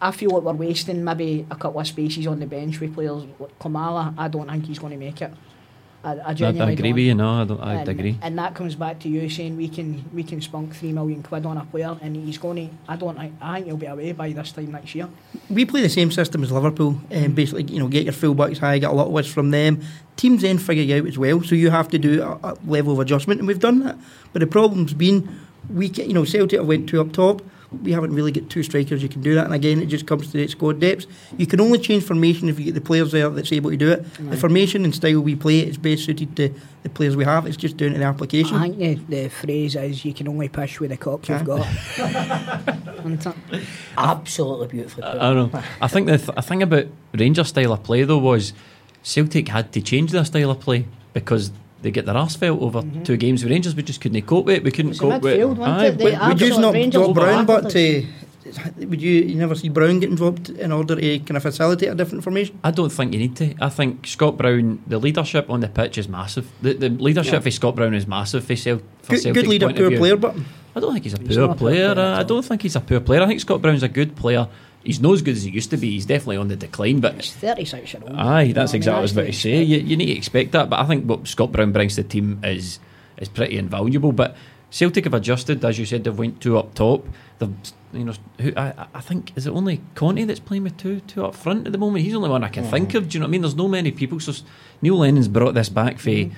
I feel like we're wasting maybe a couple of spaces on the bench with players. Like Kamala, I don't think he's going to make it. I, I I, I agree don't. with you. No, I, don't, I and, agree. And that comes back to you saying we can we can spunk three million quid on a player, and he's going to. I don't. think I think he'll be away by this time next year. we play the same system as Liverpool, and basically, you know, get your fullbacks high, get a lot of width from them. Teams then figure you out as well, so you have to do a, a level of adjustment, and we've done that. But the problem's been, we, ca- you know, Celtic have went two up top. We haven't really got two strikers you can do that, and again, it just comes to the squad depths. You can only change formation if you get the players there that's able to do it. The formation and style we play is best suited to the players we have. It's just down to the application. I think the, the phrase is you can only push with the cock you've got. Absolutely beautifully put. I don't know. I think the th- thing about Rangers' style of play though was Celtic had to change their style of play because they get their arse felt over two games with Rangers. We just couldn't cope with it. We couldn't Mm-hmm. It cope with midfield, wasn't Aye, it? They but- Would you not Rangers drop Brown, but to, would you, you never see Brown getting dropped in order to kind of facilitate a different formation? I don't think you need to. I think Scott Brown, the leadership on the pitch is massive. The, the leadership for Scott Brown is massive for, Cel- for Good, Celtic's good leader, poor player, but I don't think he's a He's poor not a poor player. player uh, I don't think he's a poor player. I think Scott Brown's a good player. He's not as good as he used to be. He's definitely on the decline, but He's 36 year old. Aye, that's You know exactly what I was about to say. You, you need to expect that, but I think what Scott Brown brings to the team is is pretty invaluable. But Celtic have adjusted, as you said, they've went two up top. They've, you know, who, I, I think is it only Conte that's playing with two two up front at the moment. He's the only one I can hmm. think of. Do you know what I mean? There's no many people. So Neil Lennon's brought this back for hmm.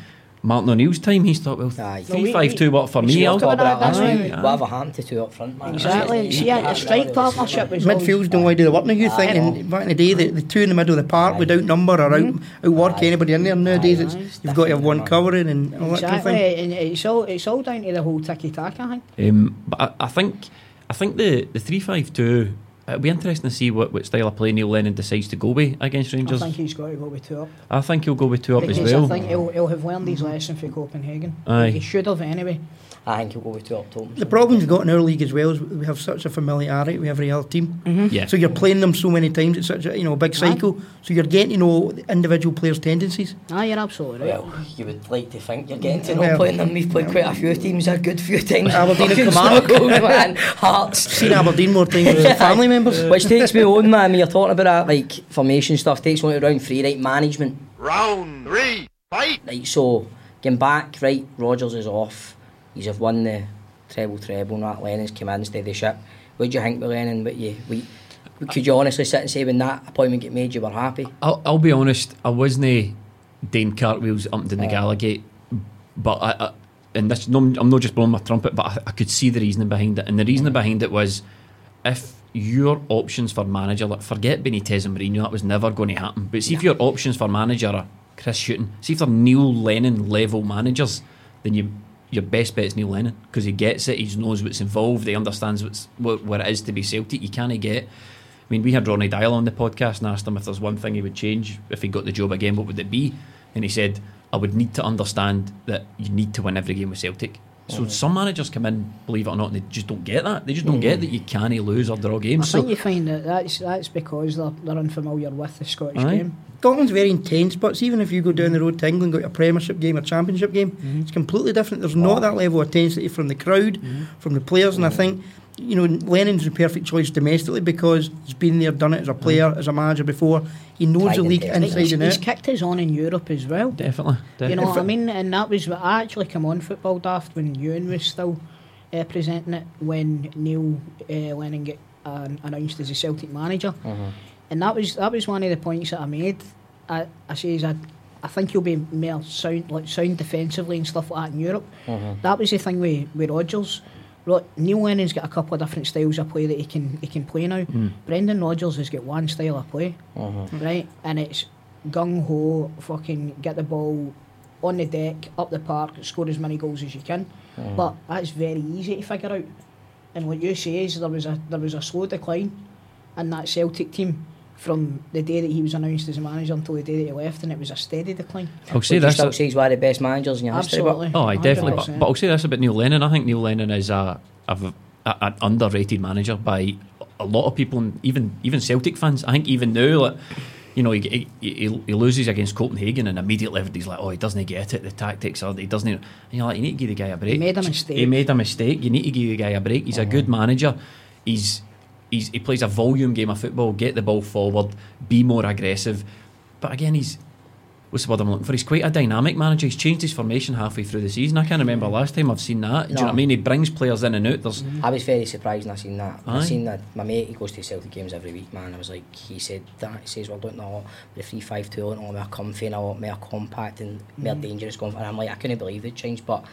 Martin O'Neill's time. He's thought, well, Aye. three five two, what for me? I'll go about that, that's Aye, why- aye. Whatever happened to two up front, man? Exactly. See, a, a strike partnership is always- midfields don't want to do the work now. You think Aye. and back in the day, the, the two in the middle of the park Aye. would outnumber or out, outwork Aye. anybody in there. Nowadays, it's. It's you've got to have one different, covering and all that kind of thing. and it's all it's all down to the whole tiki taka. I think. Um, but I, I think I think the the three five two. It'll be interesting to see what, what style of play Neil Lennon decides to go with against Rangers. I think he's got to go with two up. I think he'll go with two up as well. I think he'll, he'll have learned his lesson for Copenhagen. Aye. He should have anyway. I think he'll go with two up top. The problem we've got in our league as well is we have such a familiarity with every other team. Mm-hmm. Yeah. So you're playing them so many times. It's such a you know big cycle. So you're getting to know individual players' tendencies. Ah, you're absolutely right. Well, you would like to think you're getting to know Well- playing them. We've played quite a few teams, a good few times. Aberdeen and Fucking Kilmarnock. struggled, man. Hearts. Seen Aberdeen more times than family members. Which takes me on, man. When you're talking about that, like formation stuff, takes me on to round three, right? Management. Round three, fight! Right, so getting back, right? Rodgers is off. He's have won the treble, treble. Not Lennon's come in, steady ship. What do you think with Lennon? But you, we, could you honestly sit and say when that appointment get made, you were happy? I'll, I'll be honest, I wasn't eh, Dane cartwheels up and down the Gallowgate, but I, I and this, no, I'm not just blowing my trumpet, but I, I could see the reasoning behind it, and the reasoning mm. behind it was if your options for manager, like forget Benitez and Mourinho, that was never going to happen. But see if your options for manager are Chris Shooting, see if they're Neil Lennon level managers, then you your best bet is Neil Lennon because he gets it, he knows what's involved, he understands what's what, what it is to be Celtic. You can't get. I mean, we had Ronny Deila on the podcast and asked him if there's one thing he would change if he got the job again, what would it be? And he said, I would need to understand that you need to win every game with Celtic. So Mhm. some managers come in, believe it or not, and they just don't get that. They just don't get that you can't lose or draw games. I So think you find that that's, that's because they're, they're unfamiliar with the Scottish Aye. game. Scotland's very intense, but even if you go down the road to England, got a Premiership game or Championship game, Mm-hmm. it's completely different. There's not that level of intensity from the crowd, from the players, and I think you know Lennon's the perfect choice domestically because he's been there, done it as a player, as a manager before. He knows Tried the league tested. inside he's, and he's out. kicked his on in Europe as well. definitely, definitely. You know what I mean? And that was what I actually come on Football Daft when Ewan was still uh, presenting it when Neil uh, Lennon get uh, announced as a Celtic manager, and that was that was one of the points that I made. I, I says I. I think he'll be more sound like sound defensively and stuff like that in Europe. Mm-hmm. That was the thing with, with Rodgers. Ro- Neil Lennon's got a couple of different styles of play that he can he can play now. Mm. Brendan Rodgers has got one style of play, mm-hmm. right? And it's gung ho, fucking get the ball on the deck, up the park, score as many goals as you can. Mm-hmm. But that's very easy to figure out. And what you say is there was a there was a slow decline in that Celtic team from the day that he was announced as a manager until the day that he left, and it was a steady decline. I'll say Would you this. still say he's one of the best managers in your history? but- Oh, I definitely. But, 100%. but I'll say this about Neil Lennon. I think Neil Lennon is a, a, a an underrated manager by a lot of people, and even even Celtic fans. I think even now, like, you know, he, he, he, he loses against Copenhagen, and immediately everybody's like, "Oh, he doesn't get it. The tactics, or he doesn't." And you're like, "You need to give the guy a break." He made a mistake. He made a mistake. You need to give the guy a break. He's a uh-huh. good manager. He's he's he plays a volume game of football. Get the ball forward. Be more aggressive. But again, he's what's the word I'm looking for? He's quite a dynamic manager. He's changed his formation halfway through the season. I can't remember last time I've seen that. Do you know what I mean? He brings players in and out. There's mm-hmm. I was very surprised when I seen that. When I Aye. seen that my mate he goes to Celtic games every week, man. I was like, he said that he says a lot with the three five two, a lot more comfy and a lot more compact and more dangerous going. And I'm like, I couldn't believe it changed, but.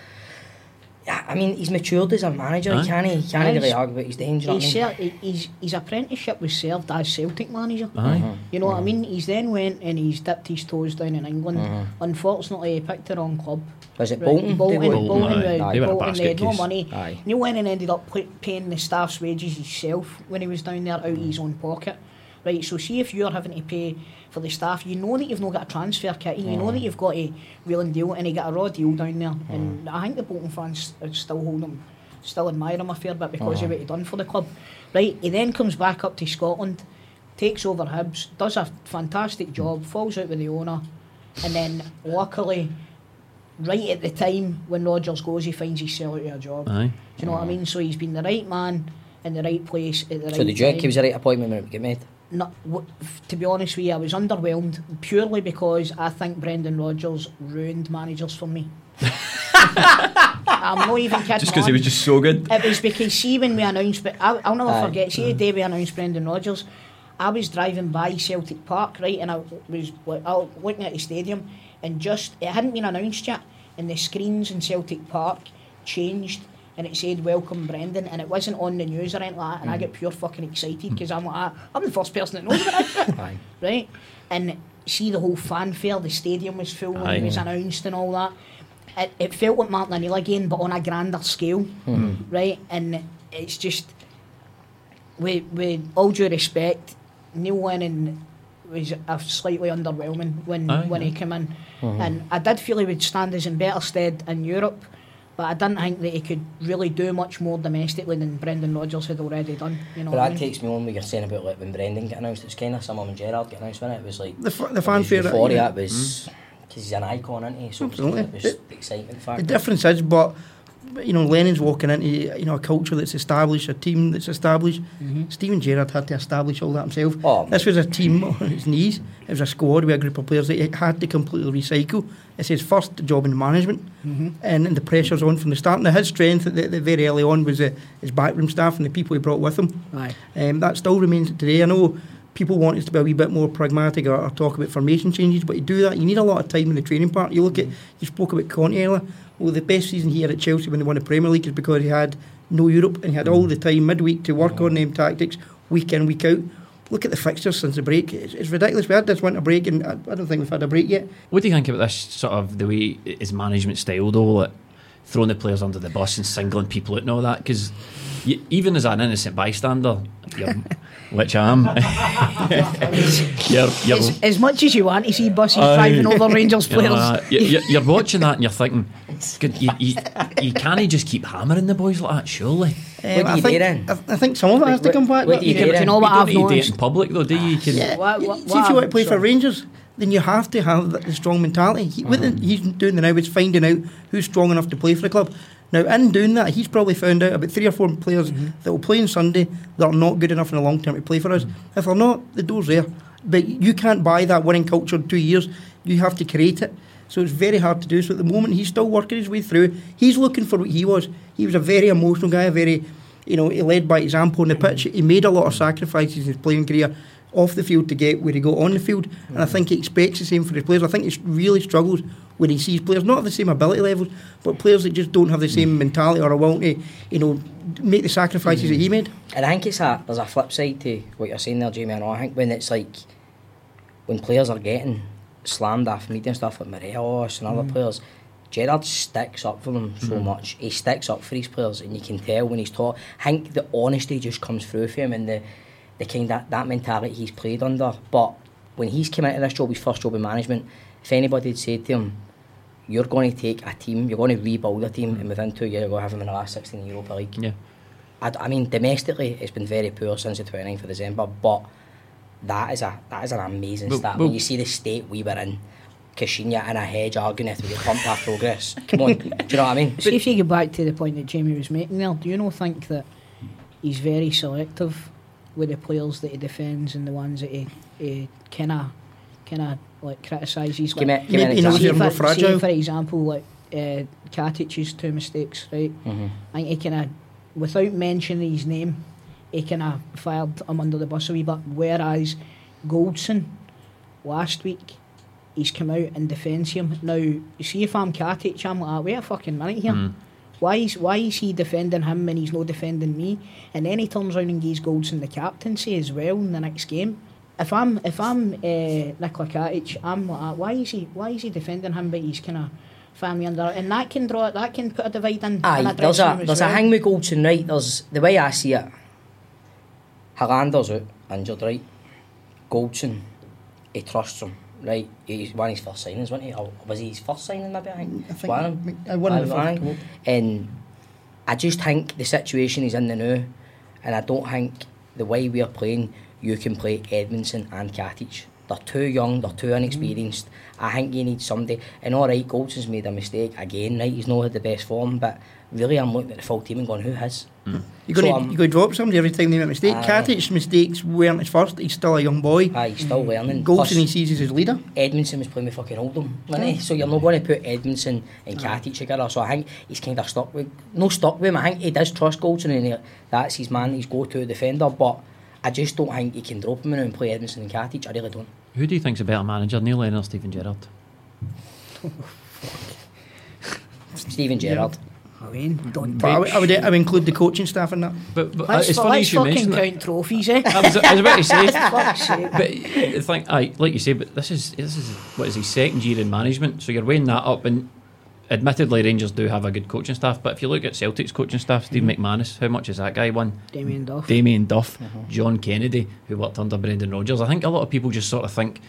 Yeah, I mean, he's matured as a manager. Aye. He can't, he can't Aye. really argue about his danger. you know what I He's, mean? ser- he's, his apprenticeship was served as Celtic manager. aye. You know what I mean? He's then went and he's dipped his toes down in England. Unfortunately, he picked the wrong club. Was it Right, Bolton? Bolton, They were- Bolton, Bolton, uh, aye. They Bolton, they had no money. Aye. Neil Lennon ended up pay- paying the staff's wages himself when he was down there out of his own pocket. Right, so see if you're having to pay for the staff, you know that you've not got a transfer kit, you know that you've got a and deal, and he got a raw deal down there. And I think the Bolton fans uh, still hold him, still admire him a fair bit because of what he done for the club. Right, he then comes back up to Scotland, takes over Hibs, does a fantastic job, falls out with the owner, and then luckily right at the time when Rodgers goes, he finds himself out of a job. Aye. Do you know what I mean? So he's been the right man in the right place at the right So did you think time. he was the right appointment when it got made? No, w- f- to be honest with you, I was underwhelmed purely because I think Brendan Rodgers ruined managers for me. I'm not even kidding. Just because he was just so good. It was because see when we announced, but I, I'll never Aye. forget. See the day we announced Brendan Rodgers, I was driving by Celtic Park, right, and I was like, I was looking at the stadium, and just it hadn't been announced yet, and the screens in Celtic Park changed. And it said "Welcome, Brendan," and it wasn't on the news or anything like that. And I mm. get pure fucking excited mm. because I'm like, "Ah, I'm the first person that knows about this shit right? And see the whole fanfare, the stadium was full when it was mm. announced and all that. It, it felt like Martin O'Neill again, but on a grander scale, hmm. right? And it's just, with, with all due respect, Neil Lennon was a slightly underwhelming when, Aye, when he came in. Mm-hmm. And I did feel he would stand us in better stead in Europe, But I didn't think that he could really do much more domestically than Brendan Rodgers had already done. You know But what I that mean? takes me on what you're saying about like when Brendan got announced. It was kind of similar when Gerrard got announced, wasn't it? It was like The f- the it was fanfare, euphoria. yeah. It was mm. because he's an icon, isn't he? So Absolutely. it was, it was the excitement factor. The difference is, but you know, Lennon's walking into you know a culture that's established, a team that's established. Steven Gerrard had to establish all that himself. Oh, this was a team on its knees. It was a squad with a group of players that he had to completely recycle. It's his first job in management, Mhm. and, and the pressure's on from the start. Now his strength at the, the very early on was uh, his backroom staff and the people he brought with him. Aye. Um, that still remains today. I know people want us to be a wee bit more pragmatic or, or talk about formation changes, but to do that, you need a lot of time in the training part. You look at, mm. you spoke about Conte earlier. Well, the best season he had at Chelsea when they won the Premier League is because he had no Europe and he had all mm. the time midweek to work mm. on them tactics, week in, week out. Look at the fixtures since the break. It's, it's ridiculous. We had this winter break and I, I don't think we've had a break yet. What do you think about this sort of the way his management style, though, like throwing the players under the bus and singling people out and all that? Because even as an innocent bystander, you're, which I am, you're, you're, As, as much as you want to see buses Aye. driving over Rangers you're, players. uh, you- you- you're watching that and you're thinking, good, you, you, you can't just keep hammering the boys like that, surely. Um, I, think, I, I think some of it has to come back. What do you do? You don't need to do it in public, though, do you? you can, Yeah. What- what- See, if you want to I'm play for. Rangers, then you have to have the, strong mentality. He, What the, mm-hmm. he's doing now is finding out who's strong enough to play for the club. Now, in doing that, he's probably found out about three or four players mm-hmm. that will play on Sunday that are not good enough in the long term to play for us. Mm-hmm. If they're not, the door's there. But you can't buy that winning culture in two years. You have to create it. So it's very hard to do. So at the moment, he's still working his way through. He's looking for what he was. He was a very emotional guy, a very, you know, he led by example on the pitch. He made a lot of sacrifices in his playing career off the field to get where he got on the field. And I think he expects the same for his players. I think he really struggles when he sees players not of the same ability levels, but players that just don't have the same mentality or a will to, you know, make the sacrifices that he made. And I think it's a there's a flip side to what you're saying there, Jamie. I know. I think when it's like when players are getting slammed off media and stuff like Morelos and other Mm. players, Gerrard sticks up for them so Mhm. much. He sticks up for his players, and you can tell when he's taught. I think the honesty just comes through for him and the the kind of that mentality he's played under. But when he's come into this job, his first job in management, if anybody had said to him, "You're going to take a team, you're going to rebuild a team, and within two years you're going to have them in the last 16 in the Europa League." Yeah. I, d- I mean, domestically, it's been very poor since the 29th of December, but that is a that is an amazing But- stat. but- when you see the state we were in, Caixinha in a hedge arguing if we get pumped our progress. Come on, do you know what I mean? See if you get back to the point that Jamie was making there, do you not think that he's very selective with the players that he defends and the ones that he, he kind of kind of like criticises? Give me- like, give me an Maybe he knows say they're for, more say for example, like uh, Katic's two mistakes, right? Mhm. I think he kind of, without mentioning his name, he kind of fired him under the bus a wee bit. Whereas Goldson, last week, he's come out and defends him. Now, you see if I'm Katic, I'm like, "Ah, wait a fucking minute here. Mm. Why is why is he defending him and he's not defending me? And then he turns around and gives Goldson the captaincy as well in the next game. If I'm if I'm uh, Nikola Katic, I'm like, "Ah, why is he why is he defending him? But he's kind of family under, and that can draw that can put a divide in. in Aye, a there's a there's well. a hang with Goldson, right? There's the way I see it. Helander's out, injured, right? Goldson, he trusts him, right? He's one of his first signings, wasn't he? Or was he his first signing, maybe? I think. I think One of them. I won in the Aye, first aye. couple. And I just think the situation is in the now, and I don't think the way we are playing, you can play Edmundson and Katic. They're too young, they're too inexperienced. Mm. I think you need somebody. And all right, Goldson's made a mistake again, right? He's not had the best form, but really, I'm looking at the full team and going, who has? You're So, going um, to you to drop somebody every time they make a mistake. Aye. Katic's mistakes weren't his first. He's still a young boy. Aye, he's still learning. Goldson Plus- he sees as his leader. Edmundson was playing with fucking Oldham, wasn't he? So you're not going to put Edmundson and Katic together. So I think he's kind of stuck with, no stuck with him. I think he does trust Goldson and he, that's his man, his go-to defender. But I just don't think he can drop him now and play Edmundson and Katic. I really don't. Who do you think's a better manager, Neil Lennon or Steven Gerrard? Steven Gerrard. I mean, don't But I would, I would, include the coaching staff in that. But, but uh, Let's, it's funny let's you fucking mention that. count trophies, eh? I was, I was about to say. But the thing, aye, like you say, but this is this is what is his second year in management, so you're weighing that up. And admittedly, Rangers do have a good coaching staff, but if you look at Celtic's coaching staff, Steve McManus, how much has that guy won? Damien Duff. Damien Duff, John Kennedy, who worked under Brendan Rodgers. I think a lot of people just sort of think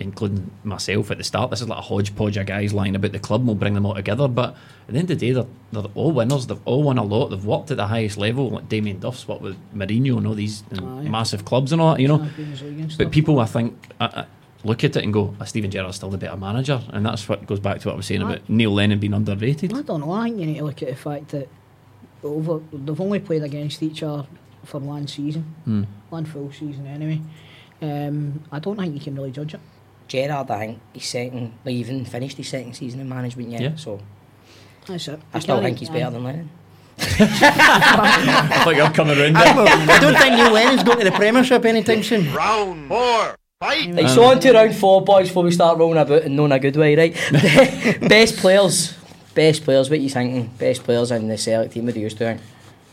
including myself at the start, this is like a hodgepodge of guys lying about the club. and We'll bring them all together, but at the end of the day, they're, they're all winners. They've all won a lot. They've worked at the highest level. Like Damien Duff's what with Mourinho and all these and Aye. massive clubs and all that, you know. Champions League and But people, I think, uh, uh, look at it and go, oh, Steven Gerrard's still the better manager, and that's what goes back to what I was saying Aye. about Neil Lennon being underrated. I don't know. I think you need to look at the fact that over they've only played against each other for one season, Hmm. one full season anyway. Um, I don't think you can really judge it. Gerrard, I think he's second, like, even finished his second season in management yet. Yeah. So That's it. I You still can't- think he's better than Lennon. I thought you were coming around I, there. I don't think Neil Lennon's going to the Premiership anytime soon. Round four. Fight. Right, so on to round four, boys, before we start rolling about and knowing a good way, right? Best players. Best players, what you thinking? Best players in the Celtic team, what do you think?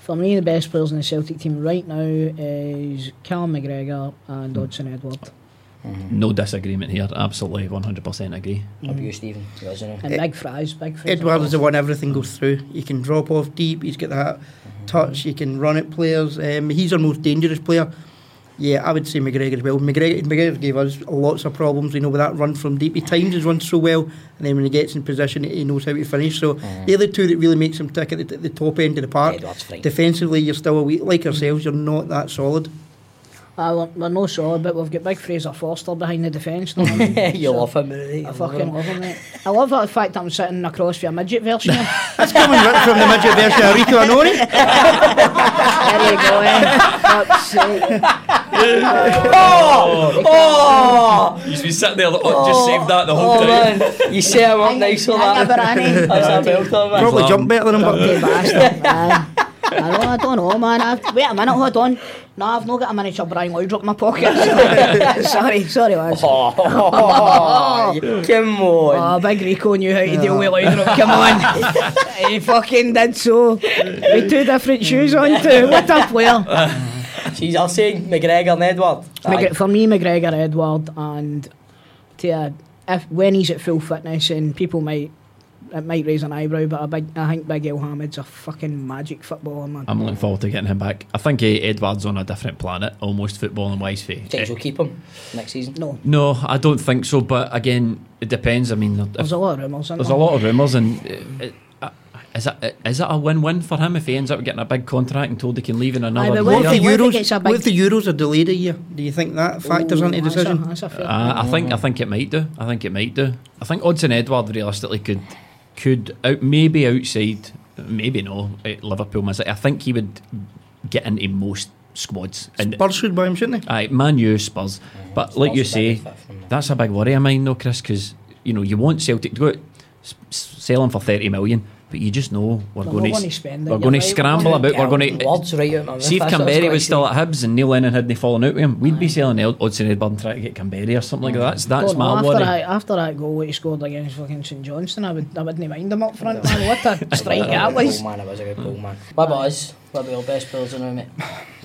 For me, the best players in the Celtic team right now is Callum McGregor and hmm. Odsonne Edouard. Mm-hmm. No disagreement here. Absolutely, 100% agree. Mm. What about you, Stephen? And Big Fries, Big Fries. Edouard is the one everything goes through. You can drop off deep. He's got that mm-hmm. touch. You can run at players. Um, he's our most dangerous player. Yeah, I would say McGregor as well. McGregor, McGregor gave us lots of problems. You know, with that run from deep. He times his run so well, and then when he gets in position, he knows how to finish. So mm-hmm. they're the two that really makes him tick at the, the top end of the park. Edouard's fine. Defensively, you're still a wee, like ourselves. You're not that solid. Uh, we're, we're no solid, but we've got big Fraser Forster behind the defence. know what I mean? you So, love him, right? I fucking love him, mate. I love the fact that I'm sitting across for a midget version. of. That's coming right from the midget version of Rico Annoni. there you go, eh? Fuck's. Oh! Oh! You've been sitting there, like, oh, just saved that the whole Oh, time. man. You set him up nice on Hang that. about Annie. That's a belter, man. Probably jump better than him, but Dirty bastard. Aye. I know, I don't know, man. I've, wait a minute, hold on. No, I've not got a miniature Brian Lloyd in my pocket. sorry, sorry, lads. Oh, come on. Oh, Big Rico knew how to deal with Laudrup. Come on. he fucking did so. With two different shoes on too. What a player. Jeez, I'll say McGregor and Edouard. McGre- for me, McGregor, Edouard, and to, uh, if when he's at full fitness, and people might it might raise an eyebrow, but I, big, I think Big Elhamed's a fucking magic footballer, man. I'm looking forward to getting him back. I think eh, Edouard's on a different planet, almost footballing wise. for- Think we'll keep him next season? No, No, I don't think so. But again, it depends. I mean, if, there's a lot of rumours. isn't there's a there? lot of rumours, and uh, uh, is it is it a win-win for him if he ends up getting a big contract and told he can leave in another but what What if the What if it Euros? gets a What if the Euros are delayed a year? Do you think that factors Ooh, into the that's a- decision? That's a fair Uh, I think I think it might do. I think it might do. I think Odsonne Edouard realistically could could out maybe outside, maybe no. At Liverpool, Man City. I think he would get into most squads. And Spurs should buy him, shouldn't they? aye, Man U, Spurs. But like you say, that. that's a big worry of mine, though, Chris. Because you know you want Celtic to go out, s- s- sell him for thirty million, but you just know we're They're going to gonna spend we're going to scramble about. We're going to Words right out my. See if that's what I was was still at Hibs and Neil Lennon hadn't fallen out with him, we'd be selling El- Odsonne Edouard and trying to get Kamberi or something like that. That's, that's Don't my after worry. that, after that goal that he scored against fucking St Johnstone, I, would, I wouldn't mind him up front, man. What a strike that oh, was. Goal, man, it was a good goal, man. What about us? What about our best players in the room, mate?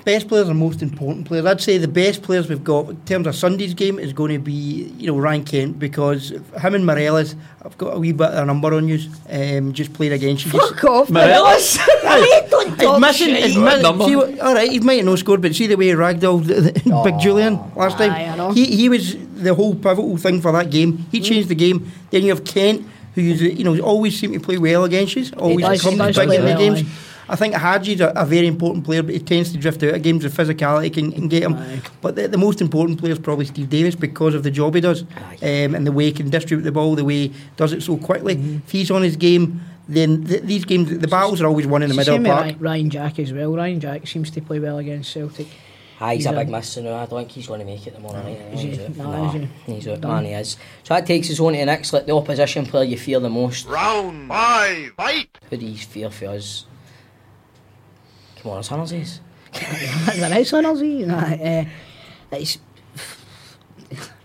Best players are most important players. I'd say the best players we've got in terms of Sunday's game is going to be you know Ryan Kent because him and Morelos, I've got a wee bit of a number on you. Um, just played against you. Just, Fuck off, Morelos? Don't He's talk missing. shit. He's mi- see what- all right, he might have no scored, but see the way he ragdolled the, the Big Jullien last time. Aye, I. He he was the whole pivotal thing for that game. Mm. He changed the game. Then you have Kent, who you know always seem to play well against you. Always does, he comes does big in the well, games. Aye. I think Hagi's a, a very important player, but he tends to drift out of games. The physicality can, can get him. Aye. But the, the most important player is probably Steve Davis because of the job he does um, and the way he can distribute the ball, the way he does it so quickly. Mm-hmm. If he's on his game, then th- these games, the battles are always won in the It's the middle of same the park. Ryan, Ryan Jack as well. Ryan Jack seems to play well against Celtic. Ah, he's, He's a a- big miss, you know. I don't think he's going to make it tomorrow night. Is he? He's out. No, Nah, is he? He's out, man, he is. So that takes us on to the next, like the opposition player you fear the most. Round five. Fight. Who do you fear for us? Come on, it's Hunter's. there is one, Ozzy. Nah, uh, it's,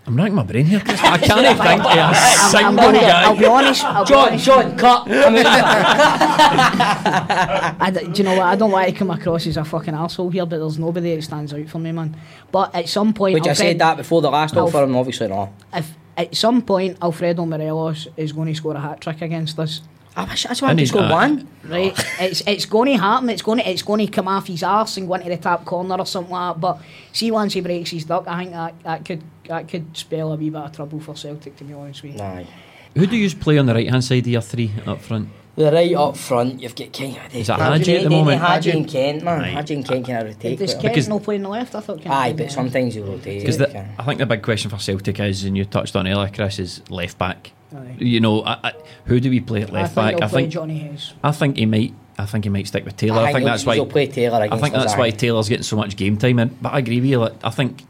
I'm racking my brain here, I can't think of a I'm, I'm single gonna, I'll be honest. I'll be John, honest. John, cut. I'm out. I d- do you know what? I don't like to come across as a fucking asshole here, but there's nobody that stands out for me, man. But at some point, Would you said that before the last Alf- offer? And obviously not. if at some point Alfredo Morelos is going to score a hat trick against us, I wish that's why I'm And just he's- going uh, one. Right, it's it's going to happen. It's going to it's going to come off his arse and go into the top corner or something like that. But see, once he breaks his duck, I think that, that could that could spell a wee bit of trouble for Celtic. To be honest with you. Aye. Who do you play on the right hand side of your three up front? The right up front, you've got Kent. Is that Hagi at the moment? Hagi and Kent, man. Aye. Hagi and Kent can rotate. Does quite Kent Because- no play on the left? I thought. Kent Aye, but on the sometimes he'll rotate. Because he. I think the big question for Celtic is, and you touched on earlier, Chris, is left back. Aye. You know, I, I, who do we play at left. left I think back? I think Johnny Hayes. I think he might. I think he might stick with Taylor. I, think that's why. he'll play Taylor I think that's why Taylor's getting so much game time. And but I agree with you. Like, I think.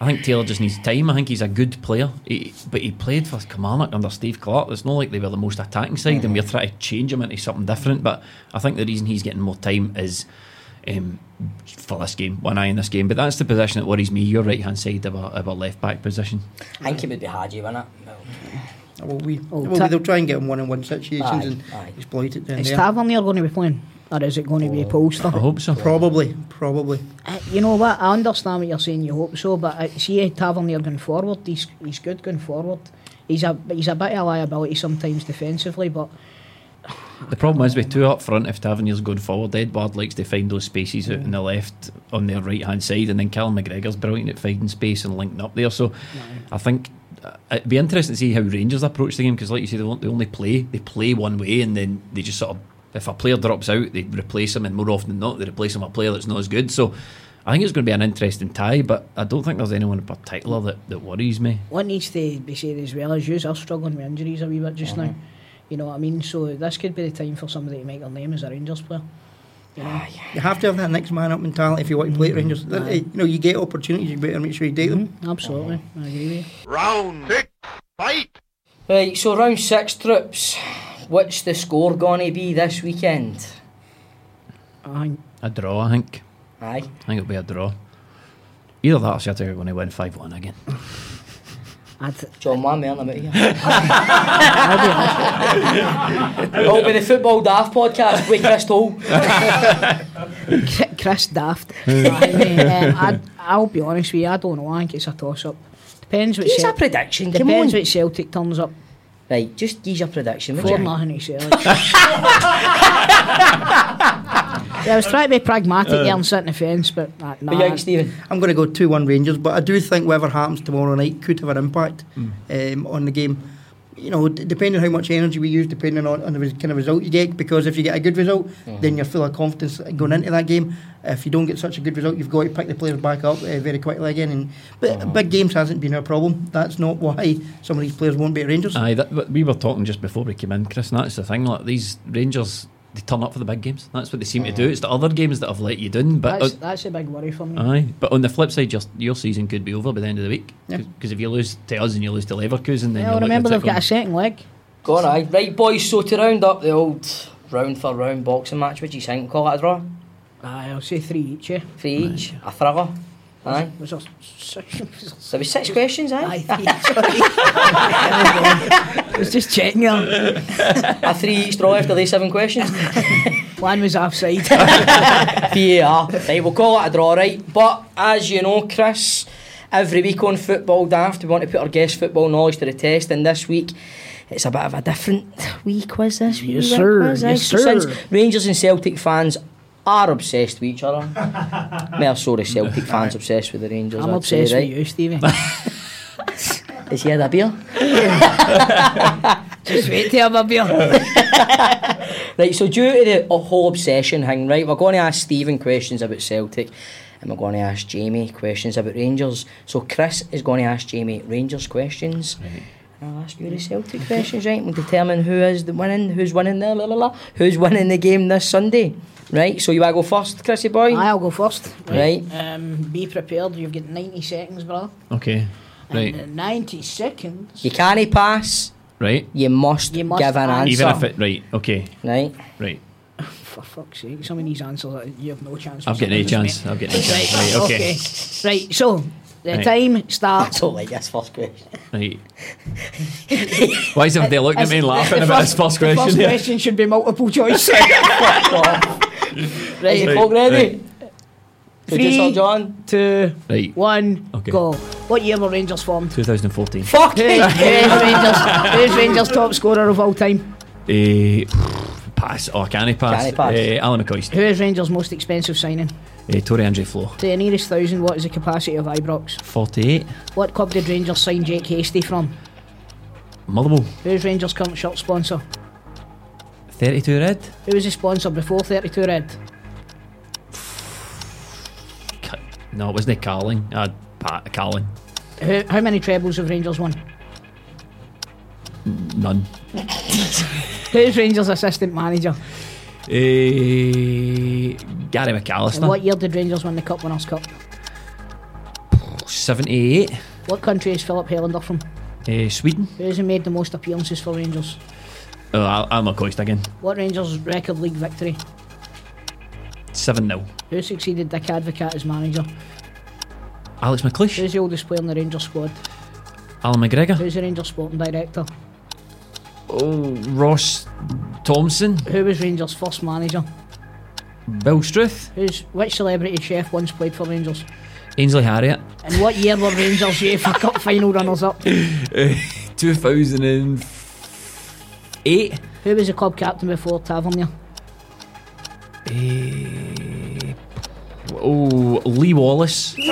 I think Taylor just needs time. I think he's a good player, he, but he played for Kilmarnock under Steve Clarke. It's not like they were the most attacking side, and we're trying to change him into something different. But I think the reason he's getting more time is um, for this game, one eye in this game. But that's the position that worries me. Your right hand side of a, of a left back position. I think it would be Hagi, wouldn't it? Well, Well, we, Oh, well, ta- they'll try and get him one on one situations Aye, and aye. exploit it down Is there. Tavernier going to be playing, or is it going to be a Polster? I hope so. Probably, probably. Uh, you know what? I understand what you're saying. You hope so, but uh, see, Tavernier going forward, he's he's good going forward. He's a he's a bit of a liability sometimes defensively, but The problem is with two up front, if Tavernier's going forward, Edouard likes to find those spaces out in the left on their right hand side, and then Callum McGregor's brilliant at finding space and linking up there. So I think uh, it'd be interesting to see how Rangers approach the game because, like you say, they, won't, they only play they play one way, and then they just sort of if a player drops out, they replace him, and more often than not, they replace him with a player that's not as good. So. I think it's going to be an interesting tie, but I don't think there's anyone in particular that, that worries me. what needs to be said as well is you are struggling with injuries a wee bit just now. Uh-huh. You know what I mean? So this could be the time for somebody to make their name as a Rangers player. You know? Ah, you have to have that next man up mentality if you want to play at mm-hmm. Rangers. That- Aye. Eh, you know, you get opportunities, you better make sure you take them. Mhm, absolutely, I agree with you. Round six, fight! Right, so round six trips. What's the score going to be this weekend? I think A draw, I think. Aye. I think it'll be a draw. Either that or Celtic are going to win 5 1 again. I'd, John Wan, man, I'm out here. It'll be the Football Daft podcast with Chris Toll. Chris Daft. Aye, um, I'd, I'll be honest with you, I don't know. I think it's a toss up. Depends what Use a prediction, Depends on. what Celtic turns up. Right, just use your prediction, would Four you? nothing to yeah, I was trying to be pragmatic there and sit in the fence, but uh, nah, What you think, Stephen? I'm going to go 2 1 Rangers, but I do think whatever happens tomorrow night could have an impact um, on the game. You know, d- depending on how much energy we use, depending on, on the res- kind of result you get, because if you get a good result, then you're full of confidence going into that game. If you don't get such a good result, you've got to pick the players back up uh, very quickly again. And But big games hasn't been our problem. That's not why some of these players won't be at Rangers. Aye, that, but we were talking just before we came in, Chris, and that's the thing. Like these Rangers, they turn up for the big games. That's what they seem to do. It's the other games that have let you down. But that's, uh, that's a big worry for me. aye, but on the flip side, your your season could be over by the end of the week. Yeah. Because if you lose to us and you lose to Leverkusen, then yeah, you're remember they've looking got a second leg. Go on, aye. Right, boys, so to round up the old round for round boxing match, what do you think? Call it a draw? Aye, I'll say three each. Yeah. Three each? A thriller? Eh? Aye. Was there six? There was six questions, aye? Aye. I was just checking you. a three each draw after these seven questions? One was offside. VAR. Right, we'll call it a draw, right? But as you know, Chris, every week on Football Daft, we want to put our guest football knowledge to the test, and this week it's a bit of a different week, was this week. Yes, wee sir. quiz. Yes, sir. Since Rangers and Celtic fans are obsessed with each other, more so the Celtic fans obsessed with the Rangers. I'm I'd say, obsessed right? with you, Stevie. Is he had a beer? just wait till I have a beer. Right, so due to the whole obsession thing, right, we're going to ask Stephen questions about Celtic and we're going to ask Jamie questions about Rangers. So Chris is going to ask Jamie Rangers questions. And I'll ask you the Celtic questions, right? We'll determine who is the winning, who's winning the la la la, who's winning the game this Sunday. Right, so you want to go first, Chrissy boy? Aye, I'll go first. Right. Um, be prepared. You've got 90 seconds, bro. Okay, right, And 90 seconds. You can't pass, right. you must, You must give an answer. answer. Even if it right, okay, Right? right. For fuck's sake, some of these answers you have no chance. I've got no chance. I've got no chance. Right, okay, Right, so the Right. time I starts. don't like this first question. right. Why is everybody looking at me and laughing the about this first the question? First here? question should be multiple choice. Is right, the ready? Producer Three. John? two, Right, one, Okay. go. What year were Rangers formed? 2014. Fuck Who's! Rangers, who's Rangers top scorer of all time? Eh, pass. Oh, can he pass? Can he pass? Eh, Alan McCoist. Who is Rangers' most expensive signing? Tore André Flo. To the nearest thousand, what is the capacity of Ibrox? 48. What club did Rangers sign Jake Hastie from? Motherwell. Who is Rangers' current shirt sponsor? 32 red. Who was the sponsor before 32 Red? No, it wasn't Carling. Uh, Pat Carling. Who, how many trebles have Rangers won? None. Who is Rangers' assistant manager? Eh, Gary And McAllister. what year did Rangers win the Cup Winners' Cup? 78. What country is Filip Helander from? Eh, Sweden. Who has made the most appearances for Rangers? Oh, I'm a McCoist again. What Rangers' record league victory? 7 0. Who succeeded Dick Advocaat as manager? Alex McLeish. Who's the oldest player in the Rangers squad? Allan McGregor. Who's the Rangers sporting director? Oh, Ross Thompson. Who was Rangers' first manager? Bill Struth. Who's which celebrity chef once played for Rangers? Ainsley Harriott. And what year were Rangers UEFA Cup final runners up? Eh, 2008. Who was the club captain before Tavernier? Eh, oh, Lee Wallace. Every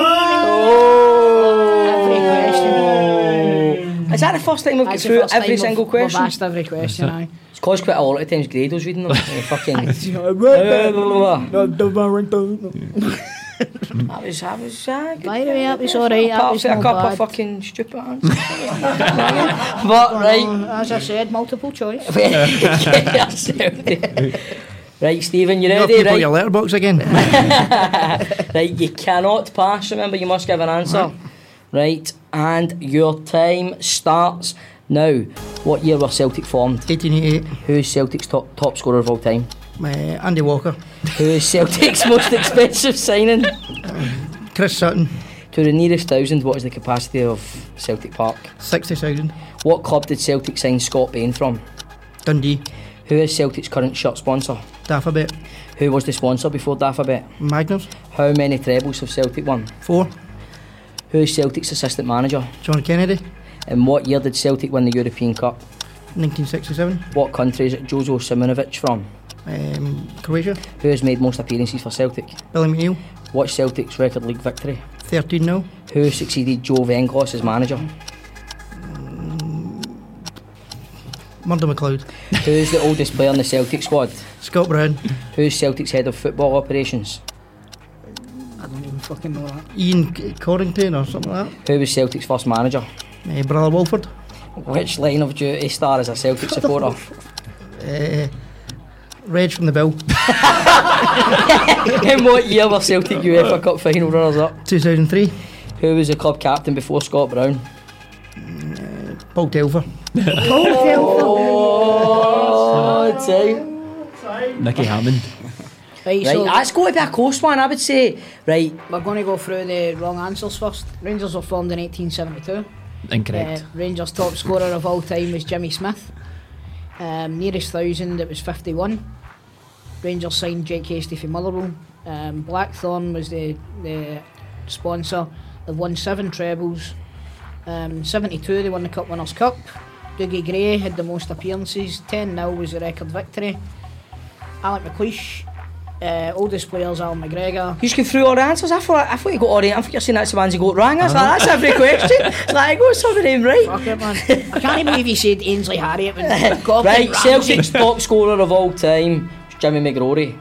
question. Is that the first time we've got through every time single we've- question? We've asked every question, aye. It's caused quite a lot of times Grado's reading them. Fucking. that was, that was, uh, good. By the way, that was alright, that Apart was from a not couple of fucking stupid answers. but, right. As I said, multiple choice. right, Stephen, you You ready? people Right? your letterbox again. right, you cannot pass. Remember, you must give an answer. Right, and your time starts now. What year were Celtic formed? 1888. Who is Celtic's top top scorer of all time? Uh, Andy Walker. Who is Celtic's most expensive signing? Chris Sutton. To the nearest thousand, what is the capacity of Celtic Park? 60,000. What club did Celtic sign Scott Bain from? Dundee. Who is Celtic's current shirt sponsor? Dafabet. Who was the sponsor before Dafabet? Magners. How many trebles have Celtic won? Four. Who is Celtic's assistant manager? John Kennedy. And what year did Celtic win the European Cup? 1967. What country is Jozo Simunovic from? Um, Croatia. Who has made most appearances for Celtic? Billy McNeill. What's Celtic's record league victory? 13 0. Who succeeded Joe Venglos as manager? Murdo McLeod. Who's the oldest player in the Celtic squad? Scott Brown. Who's Celtic's head of football operations? I don't even fucking know that. Ian Corrington or something like that. Who was Celtic's first manager? Uh, Brother Walfrid. Which line of duty star is a Celtic supporter? Uh, Reg from the Bill. In what year were Celtic UEFA Cup final runners up? 2003. Who was the club captain before Scott Brown? Paul Telfer. Oh, it's out. Nicky Hammond. Right, Right, so that's got to be a close one, I would say. Right, we're going to go through the wrong answers first. Rangers were formed in 1872. Incorrect. Uh, Rangers' top scorer of all time was Jimmy Smith. Um, nearest thousand, it was 51. Rangers signed Jake Hastie from Motherwell. Um, Blackthorn was the, the sponsor. They've won seven trebles. Um, 72, they won the Cup Winners' Cup. Dougie Gray had the most appearances. 10 0 was the record victory. Alex McLeish, uh, oldest players Allan McGregor. you just go through all the answers. I thought, I thought you got all the. I thought you're saying that's the ones you got wrong. That's, like, that's every question. It's like, I got some of them right. Fuck it, man. I can't even believe you said Ainsley Harriott. When Gordon Right, Ramsay- Celtic's top scorer of all time was Jimmy McGrory.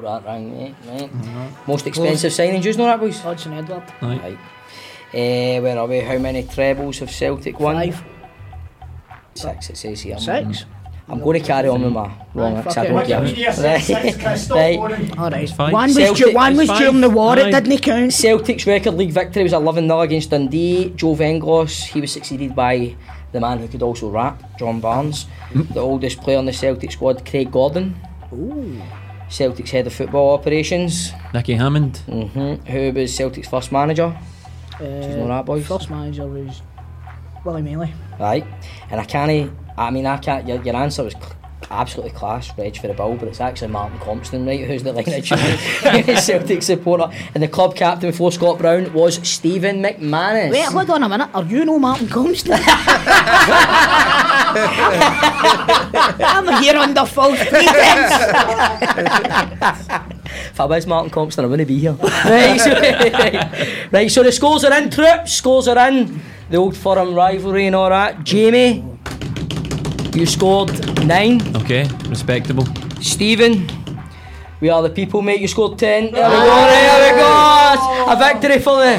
Got that wrong, mate. Right. Most expensive signing, do you know that, boys? Odsonne Edouard. Right. Uh, where are we? How many trebles have Celtic won? Five. Six, it says here. Six? I'm going to carry on with my wrong Aye, because fuck I don't it. give. Wikipedia says six, Chris, stop right. Alright. fine. One was, Celtic- du- one was it's during the war, it didn't count. Celtic's record league victory was 11 0 against Dundee. Joe Venglos, he was succeeded by the man who could also rap, John Barnes. The oldest player in the Celtic squad, Craig Gordon. Ooh. Celtic's head of football operations. Nicky Hammond. hmm Who was Celtic's first manager? Uh, know that, boys? First manager was Willie Maley. Right. And I can't, I mean, I can't, your, your answer was absolutely class, Reg for the ball, but it's actually Martin Compston, right, who's the line of Celtic supporter. And the club captain before Scott Brown was Stephen McManus. Wait, hold on a minute. Are you no Martin Compston? I'm here under false pretense. If I was Martin Compston, I wouldn't be here. right, so, right, so the scores are in, troops. Scores are in. The old Firm rivalry and all that. Jamie, you scored nine. Okay, respectable. Stephen, we are the people, mate. You scored ten. There we go. There we go. A victory for the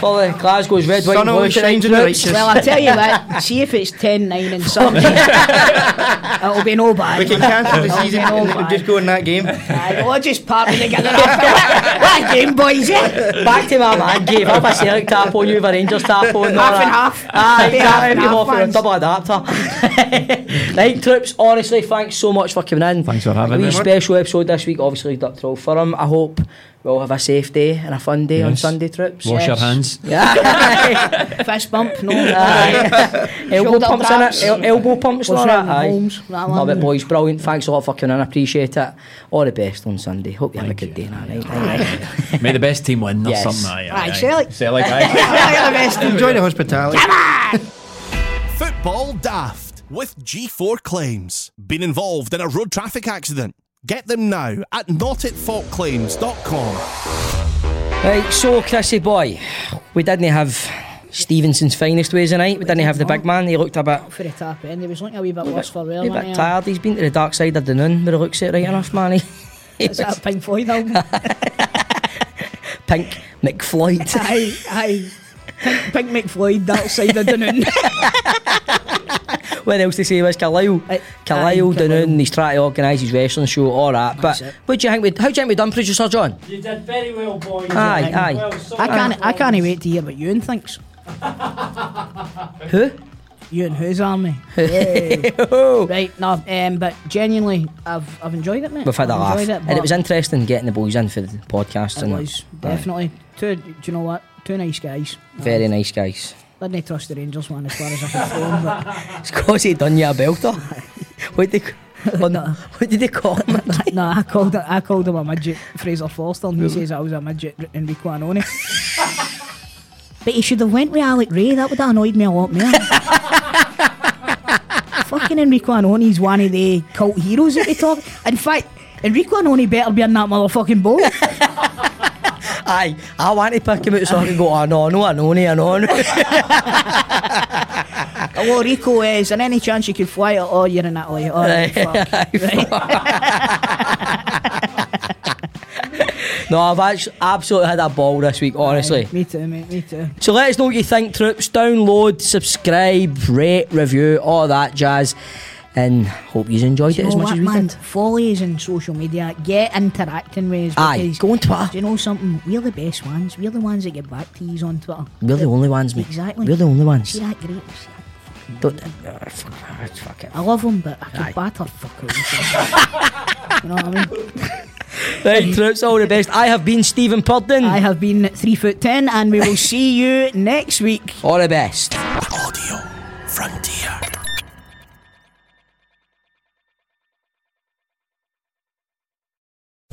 for the Glasgow's red, white, Sun and blue shines in the righteous. Well, I tell you what, see if it's 10 9 and something. It'll be no bad. We can cancel the season no and just go in that game. Aye, we'll just party together after that. What a game, boys, eh? Back to my man, Gave up a Celtic tap on you, with a Rangers tap on. and all Half and half. Aye, Be half and exactly. half, Half for a double adapter. right, troops, honestly, thanks so much for coming in. Thanks for having a wee me. special episode this week, obviously, Duck Troll Forum. I hope we'll have a safe day and a fun day on Sunday, troops. Wash your hands. Yeah. Fist bump, no. Elbow pumps in it. El- elbow pumps and What's all wrong that. Aye. Holmes? That Love it, boys. Brilliant. Thanks a lot for coming in. I appreciate it. All the best on Sunday. Hope you have a good day. Now, right? Aye, aye. May the best team win or Yes. something. Aye, aye, Aye, aye. Celtic. Celtic, aye. Aye, the best. Enjoy the hospitality. Football Daft with G4 Claims. Been involved in a road traffic accident? Get them now at notitfaultclaims.com. Right, so Chrissy boy, we didn't have Stevenson's finest ways tonight. We didn't have the big man. He looked a bit, For the top end, eh? he was looking a wee bit worse for wear. a bit he? tired. He's been to the dark side of the noon, but it looks it right enough, man. He, Is that a Pink Floyd album? Pink McFloyd. aye, aye. Pink, Pink McFloyd, that side of the noon. what else to say was Carlisle? Aye, Carlisle aye, Dunoon, he's trying to organise his wrestling show, all that. That's but it. what do you think we, how do you think we done, producer John? You did very well, boys. Aye, aye. Well, I can't, I can't wait to hear what Ewan thinks. Who? You and who's army? right, no, um, but genuinely, I've, I've enjoyed it, mate. We've had a I've laugh. enjoyed it, and it was interesting getting the boys in for the podcast. It and was, definitely. Two, do you know what? Two nice guys. Very nice guys. I didn't trust the Rangers one as far as I can throw them, but It's because he done you a belter. what, did they, what, what did they call him? no, I called I called him a midget, Fraser Forster, and he says I was a midget, Enrico Annoni. but he should have went with Alec Rae. That would have annoyed me a lot more. Fucking Enrico Annoni's one of the cult heroes that we talk. In fact, Enrico Annoni better be in that motherfucking boat. Aye, I want to pick him out so I can go, oh no, no, I know, I know. Hello, Rico. Uh, is there any chance you could fly it? Oh, you're in Italy. Oh, Aye, fuck. no, I've actually absolutely had a ball this week, honestly. me too, mate. Me too. So let us know what you think, troops. Download, subscribe, rate, review, all that jazz. And hope you enjoyed it as much what, as we man? did. Follies and social media. Get interacting with us. Aye, because- go on Twitter. Do you know something? We're the best ones. We're the ones that get back to you on Twitter. We're the only ones, mate. Exactly. We're the only ones. See that great? Don't, uh, fuck, uh, fuck it. I love them, but I Aye. could batter fuckers. you know what I mean? Right, troops, all the best. I have been Stephen Purden. I have been three foot ten, and we will see you next week. All the best. Audio Frontier.